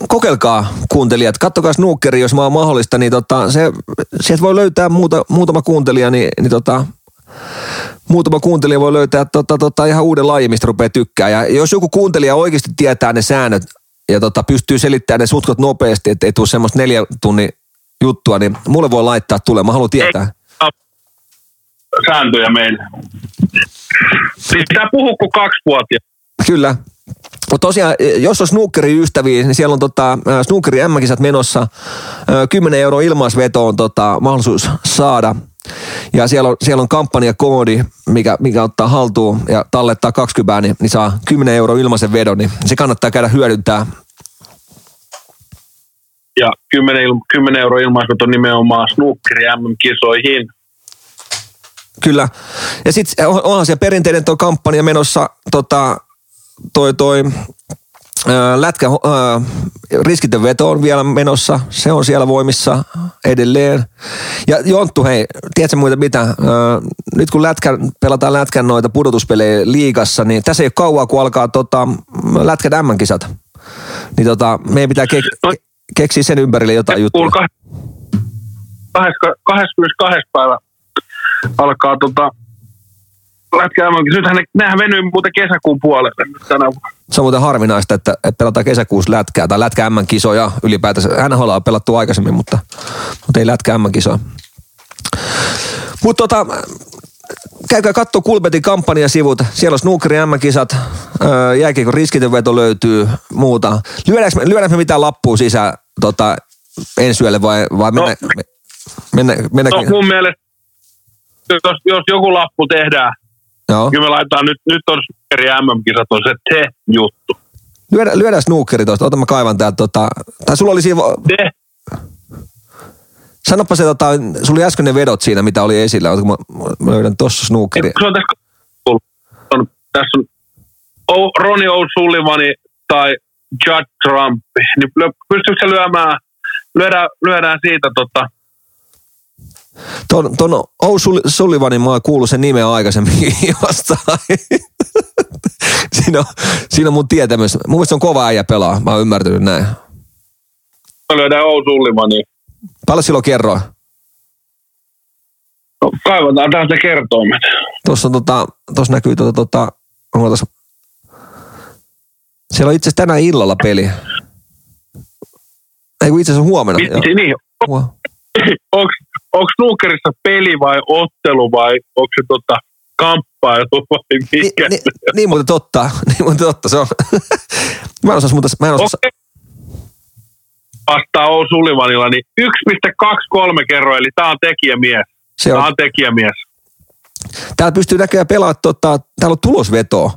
kokeilkaa kuuntelijat, kattokaa snookeri, jos mä on mahdollista, niin tota, se, sieltä voi löytää muuta, muutama kuuntelija, niin, niin tota, muutama kuuntelija voi löytää tota, tota, ihan uuden lajin, mistä rupeaa tykkää. Ja jos joku kuuntelija oikeasti tietää ne säännöt ja tota, pystyy selittämään ne sutkot nopeasti, että ei tule semmoista neljä tunnin juttua, niin mulle voi laittaa tulee. Mä haluan tietää. Ei, sääntöjä meille. Pitää puhua kuin kaksivuotia. Kyllä. Mutta tosiaan, jos on snookeri ystäviä, niin siellä on tota, snookeri m menossa. 10 euroa ilmaisveto on tota, mahdollisuus saada – ja siellä on, siellä on kampanjakoodi, mikä, mikä ottaa haltuun ja tallettaa 20, niin, niin saa 10 euroa ilmaisen vedon, niin se kannattaa käydä hyödyntää. Ja 10, 10 euroa ilmaisvedon nimenomaan snookeri MM-kisoihin. Kyllä. Ja sitten onhan siellä perinteinen tuo kampanja menossa, tota, toi, toi Lätkä, äh, riskitön veto on vielä menossa, se on siellä voimissa edelleen. Ja Jonttu, hei, tiedätkö muita mitä? Äh, nyt kun lätkän, pelataan lätkän noita pudotuspelejä liigassa, niin tässä ei ole kauaa, kun alkaa tota, lätkän M-kisat. Niin tota, meidän pitää ke- no, keksiä sen ympärille jotain juttua. 22. päivä alkaa tota, lätkä Nythän ne, nehän venyy muuten kesäkuun puolelle tänä vuonna. Se on muuten harvinaista, että, että pelataan kesäkuussa lätkää tai lätkä M-kisoja ylipäätänsä. NHL on pelattu aikaisemmin, mutta, mutta ei lätkä M-kisoja. Mutta tota, käykää katsoa Kulbetin kampanjasivut. Siellä on Snookeri M-kisat, jääkiekon riskitönveto löytyy, muuta. Lyödäänkö me, lyödäänkö me mitään lappua sisään tota, ensi yölle vai, vai no, mennä, mennä, mennä, no mun mielestä, jos, jos joku lappu tehdään, Joo. Kyllä me laitetaan nyt, nyt on eri MM-kisat on se te-juttu. Lyödään, lyödään snookeri tuosta. Ota mä kaivan täältä. Tota, tai sulla oli siinä... Te. Sanoppa se, tota, sulla oli äsken ne vedot siinä, mitä oli esillä. Oletko mä, mä löydän tossa snookeri. Se on tässä, on, tässä on o, Ronnie O'Sullivani tai Judd Trump. Niin pystyykö se lyömään, lyödään, lyödään siitä tota, Ton, ton O'Sullivanin mä oon kuullut sen nimeä aikaisemmin [laughs] jostain. siinä, on, siinä on mun tietämys. Mun mielestä se on kova äijä pelaa. Mä oon ymmärtänyt näin. Mä löydään O'Sullivania. Paljon silloin kerroin? No, kaivataan tästä kertoimet. Tuossa on tota, tuossa näkyy tota, tota onko tossa, siellä on itse asiassa tänään illalla peli. Ei kun itse asiassa huomenna. Vitsi, niin. Onko onko snookerissa peli vai ottelu vai onko se tota, kamppailu vai mikä? Ni, ni, niin muuten totta, [laughs] niin muuten totta se on. [laughs] mä en osas, mutta mä en osas. Okay. vastaa O. Sullivanilla, niin 1,23 kerroin, eli tämä on tekijämies. Se Tämä on, on tekijämies. täällä pystyy näköjään pelaamaan, tota, täällä on tulosvetoa.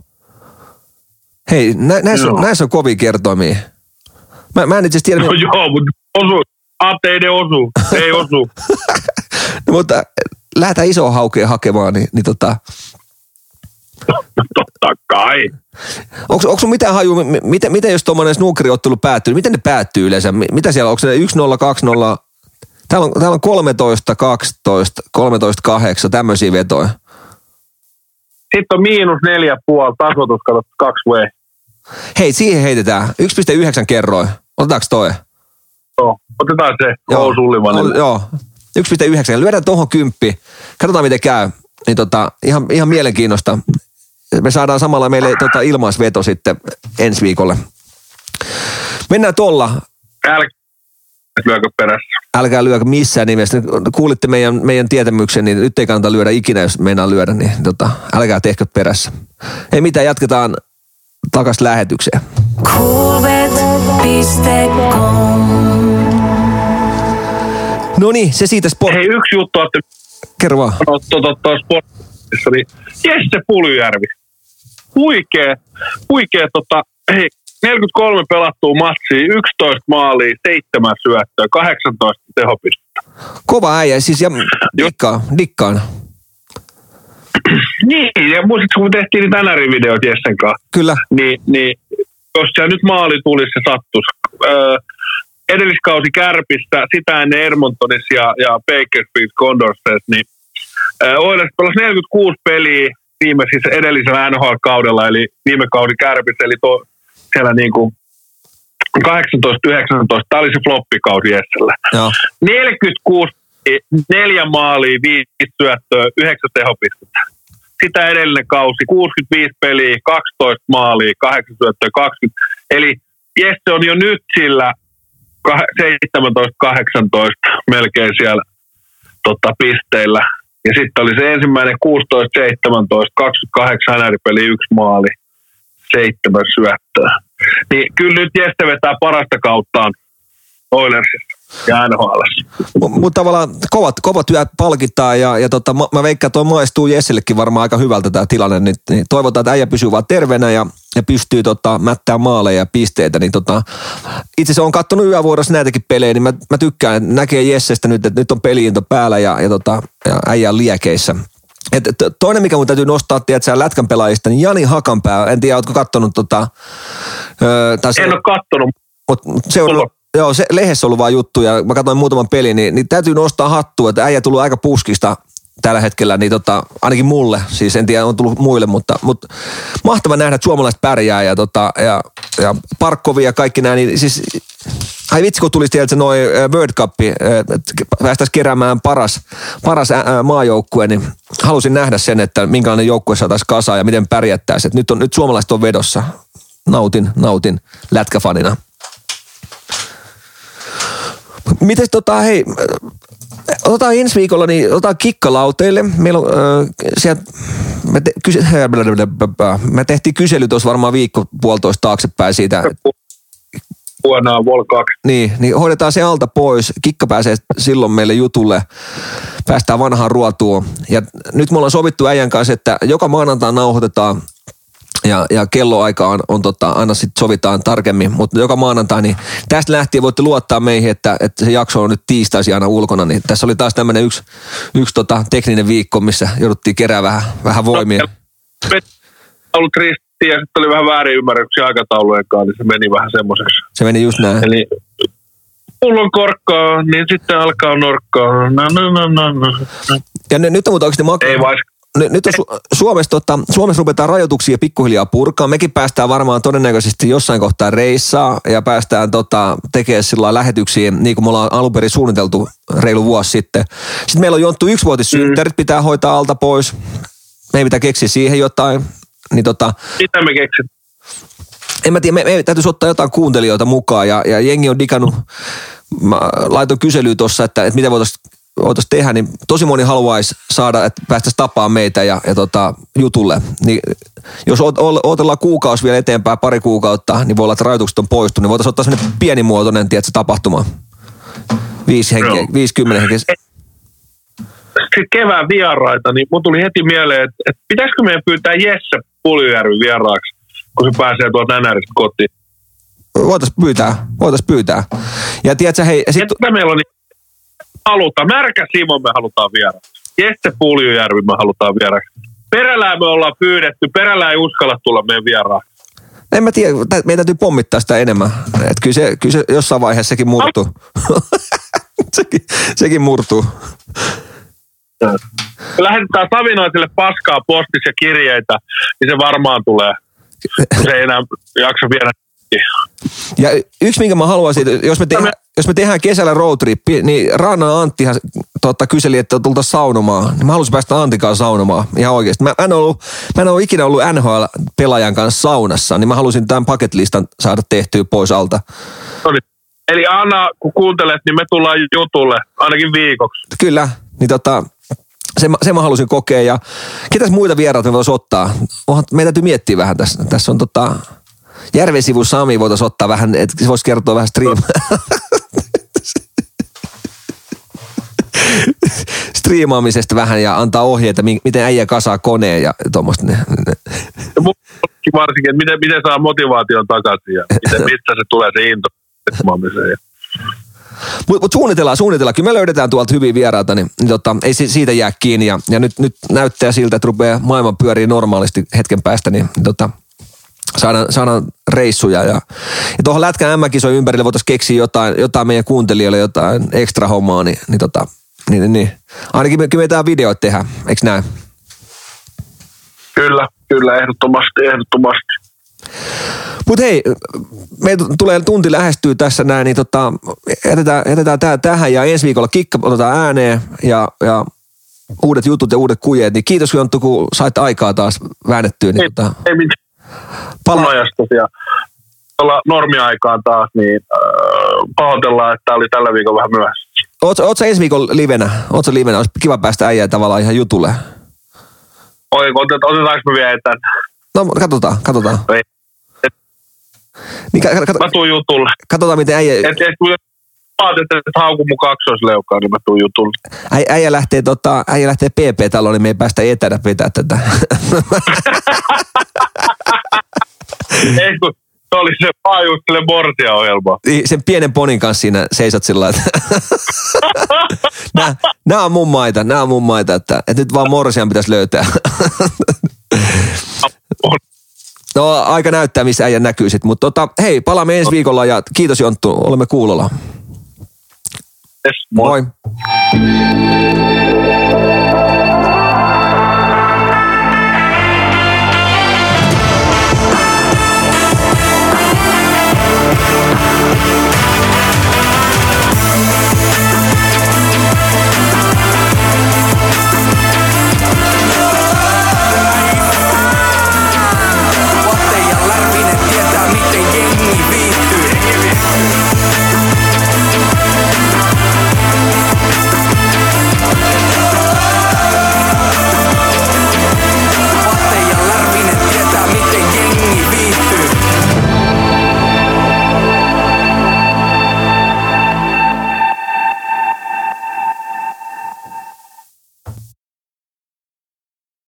Hei, nä, näissä, on, näissä on kovia kertoimia. Mä, mä en itse tiedä, No joo, mutta osu. Atte ei ne osu. [laughs] Ei osu. no, mutta lähdetään isoa haukea hakemaan, niin, niin tota, Totta kai. onko, onko sun mitään haju, miten, miten jos tuommoinen snookeriottelu päättyy, miten ne päättyy yleensä? Mi- Mitä siellä, onko se 1-0, 2-0, täällä on, täällä on 13, 12, 13, 8, tämmöisiä vetoja. Sitten on miinus neljä puoli tasoitus, kato kaksi V. Hei, siihen heitetään 1,9 kerroin. Otetaanko toi? Joo, otetaan se K. Sullivanille. Joo, 1,9. Lyödään tuohon kymppi. Katsotaan miten käy. Niin tota, ihan, ihan mielenkiinnosta. Me saadaan samalla meille tota ilmaisveto sitten ensi viikolle. Mennään tuolla. Älkää lyökö perässä. Älkää lyökö missään nimessä. Kuulitte meidän, meidän tietämyksen, niin nyt ei kannata lyödä ikinä, jos meinaa lyödä, niin tota, älkää tehkö perässä. Ei mitään, jatketaan takaisin lähetykseen. Coolbet.com No niin, se siitä sport. Hei, yksi juttu, että Kerro vaan. tuossa to, to, sportissa, niin Jesse Pulyjärvi. Huikee, huikee tota, hei, 43 pelattua matsia, 11 maalia, 7 syöttöä, 18 tehopistettä. Kova äijä, siis ja dikkaan, dikkaan. Niin, ja muistatko, kun tehtiin niitä NR-videoita Jessen kanssa, Kyllä. niin, niin jos siellä nyt maali tulisi se sattus. Öö, edelliskausi Kärpistä, sitä ennen Edmontonissa ja, ja Bakersfield Condorsessa, niin Oilers pelasi 46 peliä viime siis edellisellä NHL-kaudella, eli viime kaudi Kärpissä, eli to, siellä niin kuin 18-19, tämä oli se floppikausi Jessellä. Joo. 46, neljä maalia, viisi syöttöä, yhdeksän tehopistettä. Sitä edellinen kausi, 65 peliä, 12 maalia, 8 syöttöä, 20. Eli Jesse on jo nyt sillä 17-18 melkein siellä tota, pisteillä. Ja sitten oli se ensimmäinen 16-17, 28 NR-peli, yksi maali, seitsemän syöttöä. Niin kyllä nyt Jesse vetää parasta kauttaan Oilersissa ja NHL. Mutta tavallaan kovat, kovat työt palkitaan ja, ja tota, mä, mä veikkaan, että toi maistuu Jessellekin varmaan aika hyvältä tämä tilanne. Niin, niin toivotaan, että äijä pysyy vaan terveenä ja, ja pystyy tota, mättää maaleja ja pisteitä. Niin tota, itse asiassa olen katsonut yövuorossa näitäkin pelejä, niin mä, mä tykkään, että näkee Jessestä nyt, että nyt on peliinto päällä ja, ja, tota, ja äijä on liekeissä. Et, to- toinen, mikä mun täytyy nostaa, tiedätkö, lätkän pelaajista, niin Jani Hakanpää, en tiedä, ootko kattonut tota, tai se- En ole kattonut. Mut se on, joo, se lehdessä ollut vaan juttu ja mä katsoin muutaman pelin, niin, niin täytyy nostaa hattua, että äijä tullut aika puskista tällä hetkellä, niin tota, ainakin mulle, siis en tiedä, on tullut muille, mutta, mutta mahtava nähdä, että suomalaiset pärjää ja, tota, ja, ja Parkkovi ja kaikki nämä, niin siis Ai vitsi, kun tulisi tiedätkö, noin World Cup, päästäisiin keräämään paras, paras maajoukkue, niin halusin nähdä sen, että minkälainen joukkue saataisiin kasaan ja miten pärjättäisiin. Nyt, on, nyt suomalaiset on vedossa. Nautin, nautin lätkäfanina. Mites tota, hei, otetaan ensi viikolla, niin otetaan kikkalauteille. Meillä on äh, sieltä, me, te, kyse, [laughs] me tehtiin kysely tuossa varmaan viikko puolitoista taaksepäin siitä, Vuonna Vol 2. niin, niin hoidetaan se alta pois. Kikka pääsee silloin meille jutulle. Päästään vanhaan ruotuun. Ja nyt me ollaan sovittu äijän kanssa, että joka maanantai nauhoitetaan ja, ja kelloaika on, on tota, aina sitten sovitaan tarkemmin, mutta joka maanantai, niin tästä lähtien voitte luottaa meihin, että, että se jakso on nyt tiistaisin aina ulkona, niin tässä oli taas tämmöinen yksi, yksi tota, tekninen viikko, missä jouduttiin kerää vähän, vähän voimia. ollut risti ja sitten oli vähän väärinymmärryksiä aikataulujen kanssa, niin se meni vähän semmoiseksi. Se meni just näin. Eli pullon korkkaa, niin sitten alkaa norkkaa. No, no, no, no, no. Ja ne, nyt on mutta oikeasti mak- Ei vais. Nyt, nyt on Su- Suomessa, tota, Suomessa ruvetaan rajoituksia pikkuhiljaa purkaa. Mekin päästään varmaan todennäköisesti jossain kohtaa reissaa ja päästään tota, tekemään sillä lähetyksiä, niin kuin me ollaan alun perin suunniteltu reilu vuosi sitten. Sitten meillä on Jonttu yksivuotissynttärit, pitää hoitaa alta pois. Me ei pitää keksiä siihen jotain. Niin tota, Mitä me keksit? en mä tiedä, me, me täytyisi ottaa jotain kuuntelijoita mukaan ja, ja jengi on digannut, mä laitoin kyselyä tuossa, että, että mitä voitaisiin voitaisiin tehdä, niin tosi moni haluaisi saada, että päästäisiin tapaamaan meitä ja, ja tota, jutulle. Niin jos odotellaan kuukausi vielä eteenpäin, pari kuukautta, niin voi olla, että rajoitukset on poistunut, niin voitaisiin ottaa sellainen pienimuotoinen tiedätkö, tapahtuma. Viisi henkeä, no. 50 henkeä. Kevään vieraita, niin mun tuli heti mieleen, että, että pitäisikö meidän pyytää Jesse Puljujärvi vieraaksi, kun se pääsee tuolta NRistä kotiin. Voitaisiin pyytää, voitaisiin pyytää. Ja tiedätkö, hei... Sit... Ja meillä on niin halutaan. Märkä Simon me halutaan vieraaksi. Jesse Puljujärvi me halutaan vieraaksi. Perällään me ollaan pyydetty, perällä ei uskalla tulla meidän vieraaksi. En mä tiedä, meidän täytyy pommittaa sitä enemmän. Et kyllä, se, kyllä se jossain vaiheessa sekin murtuu. [laughs] sekin, sekin murtuu. Lähetetään Savinaiselle paskaa postissa ja kirjeitä, niin se varmaan tulee. Se ei enää jaksa viedä ja yksi, minkä mä haluaisin, jos me, tehdään, jos me tehdään kesällä roadtrippi, niin Ranna Anttihan totta, kyseli, että tultaisiin saunomaan. Niin mä haluaisin päästä Antikaan saunomaan ihan oikeasti. Mä en, ollut, mä en ollut ikinä ollut NHL-pelaajan kanssa saunassa, niin mä halusin tämän paketlistan saada tehtyä pois alta. Eli Anna, kun kuuntelet, niin me tullaan jutulle ainakin viikoksi. Kyllä, niin tota, se, se mä halusin kokea. Ja ketäs muita vieraita me voisi ottaa? meidän täytyy miettiä vähän tässä. Tässä on tota, Järvesivu Sami voitaisiin ottaa vähän, että se voisi kertoa vähän stream. [laughs] striimaamisesta vähän ja antaa ohjeita, miten äijä kasaa koneen ja tuommoista. [laughs] Varsinkin, että miten, miten saa motivaation takaisin ja miten, [laughs] mistä se tulee se into striimaamiseen. Mutta mut suunnitellaan, suunnitellaan. Kyllä me löydetään tuolta hyviä vieraita, niin, niin tota, ei siitä jää kiinni. Ja, ja nyt, nyt näyttää siltä, että rupeaa maailman pyörii normaalisti hetken päästä, niin, niin tota, saadaan, saadaan reissuja. Ja, ja tuohon Lätkän M-kisojen ympärille voitaisiin keksiä jotain, jotain meidän kuuntelijoille, jotain ekstra hommaa, niin, niin, tota, niin, niin, niin. ainakin me, me videoita tehdä, eikö näin? Kyllä, kyllä, ehdottomasti, ehdottomasti. Mutta hei, me tulee tunti lähestyy tässä näin, niin tota, jätetään, jätetään tää, tähän ja ensi viikolla kikka otetaan ääneen ja, ja uudet jutut ja uudet kujeet, niin kiitos Jonttu, kun sait aikaa taas väännettyä. Niin, ei, tota... ei mitään punojastus ja tuolla normiaikaan taas, niin äh, pahoitellaan, että tämä oli tällä viikolla vähän myöhässä. Oletko ensi viikolla livenä? Oletko livenä? Olisi kiva päästä äijää tavallaan ihan jutulle. Oi, otet, otetaanko me vielä etän? No katsotaan, katsotaan. Ei. Et, niin, kat, kat, mä tuun jutulle. Katsotaan miten äijä... Et, et, Vaatit, että hauku mun kaksoisleukaa, niin mä tuun jutulle. Äijä lähtee, tota, äijä lähtee PP-taloon, niin me ei päästä etänä pitää tätä. [laughs] Ei kun se oli se paajuuttele Mortia-ohjelma. Niin, sen pienen ponin kanssa siinä seisot sillä että [laughs] nämä, nämä, on mun maita, nämä on mun maita, että, että nyt vaan Morsian pitäisi löytää. No aika näyttää, missä äijä näkyy sitten. Mutta tota, hei, palaamme ensi viikolla ja kiitos Jonttu, olemme kuulolla. Yes, moi. moi.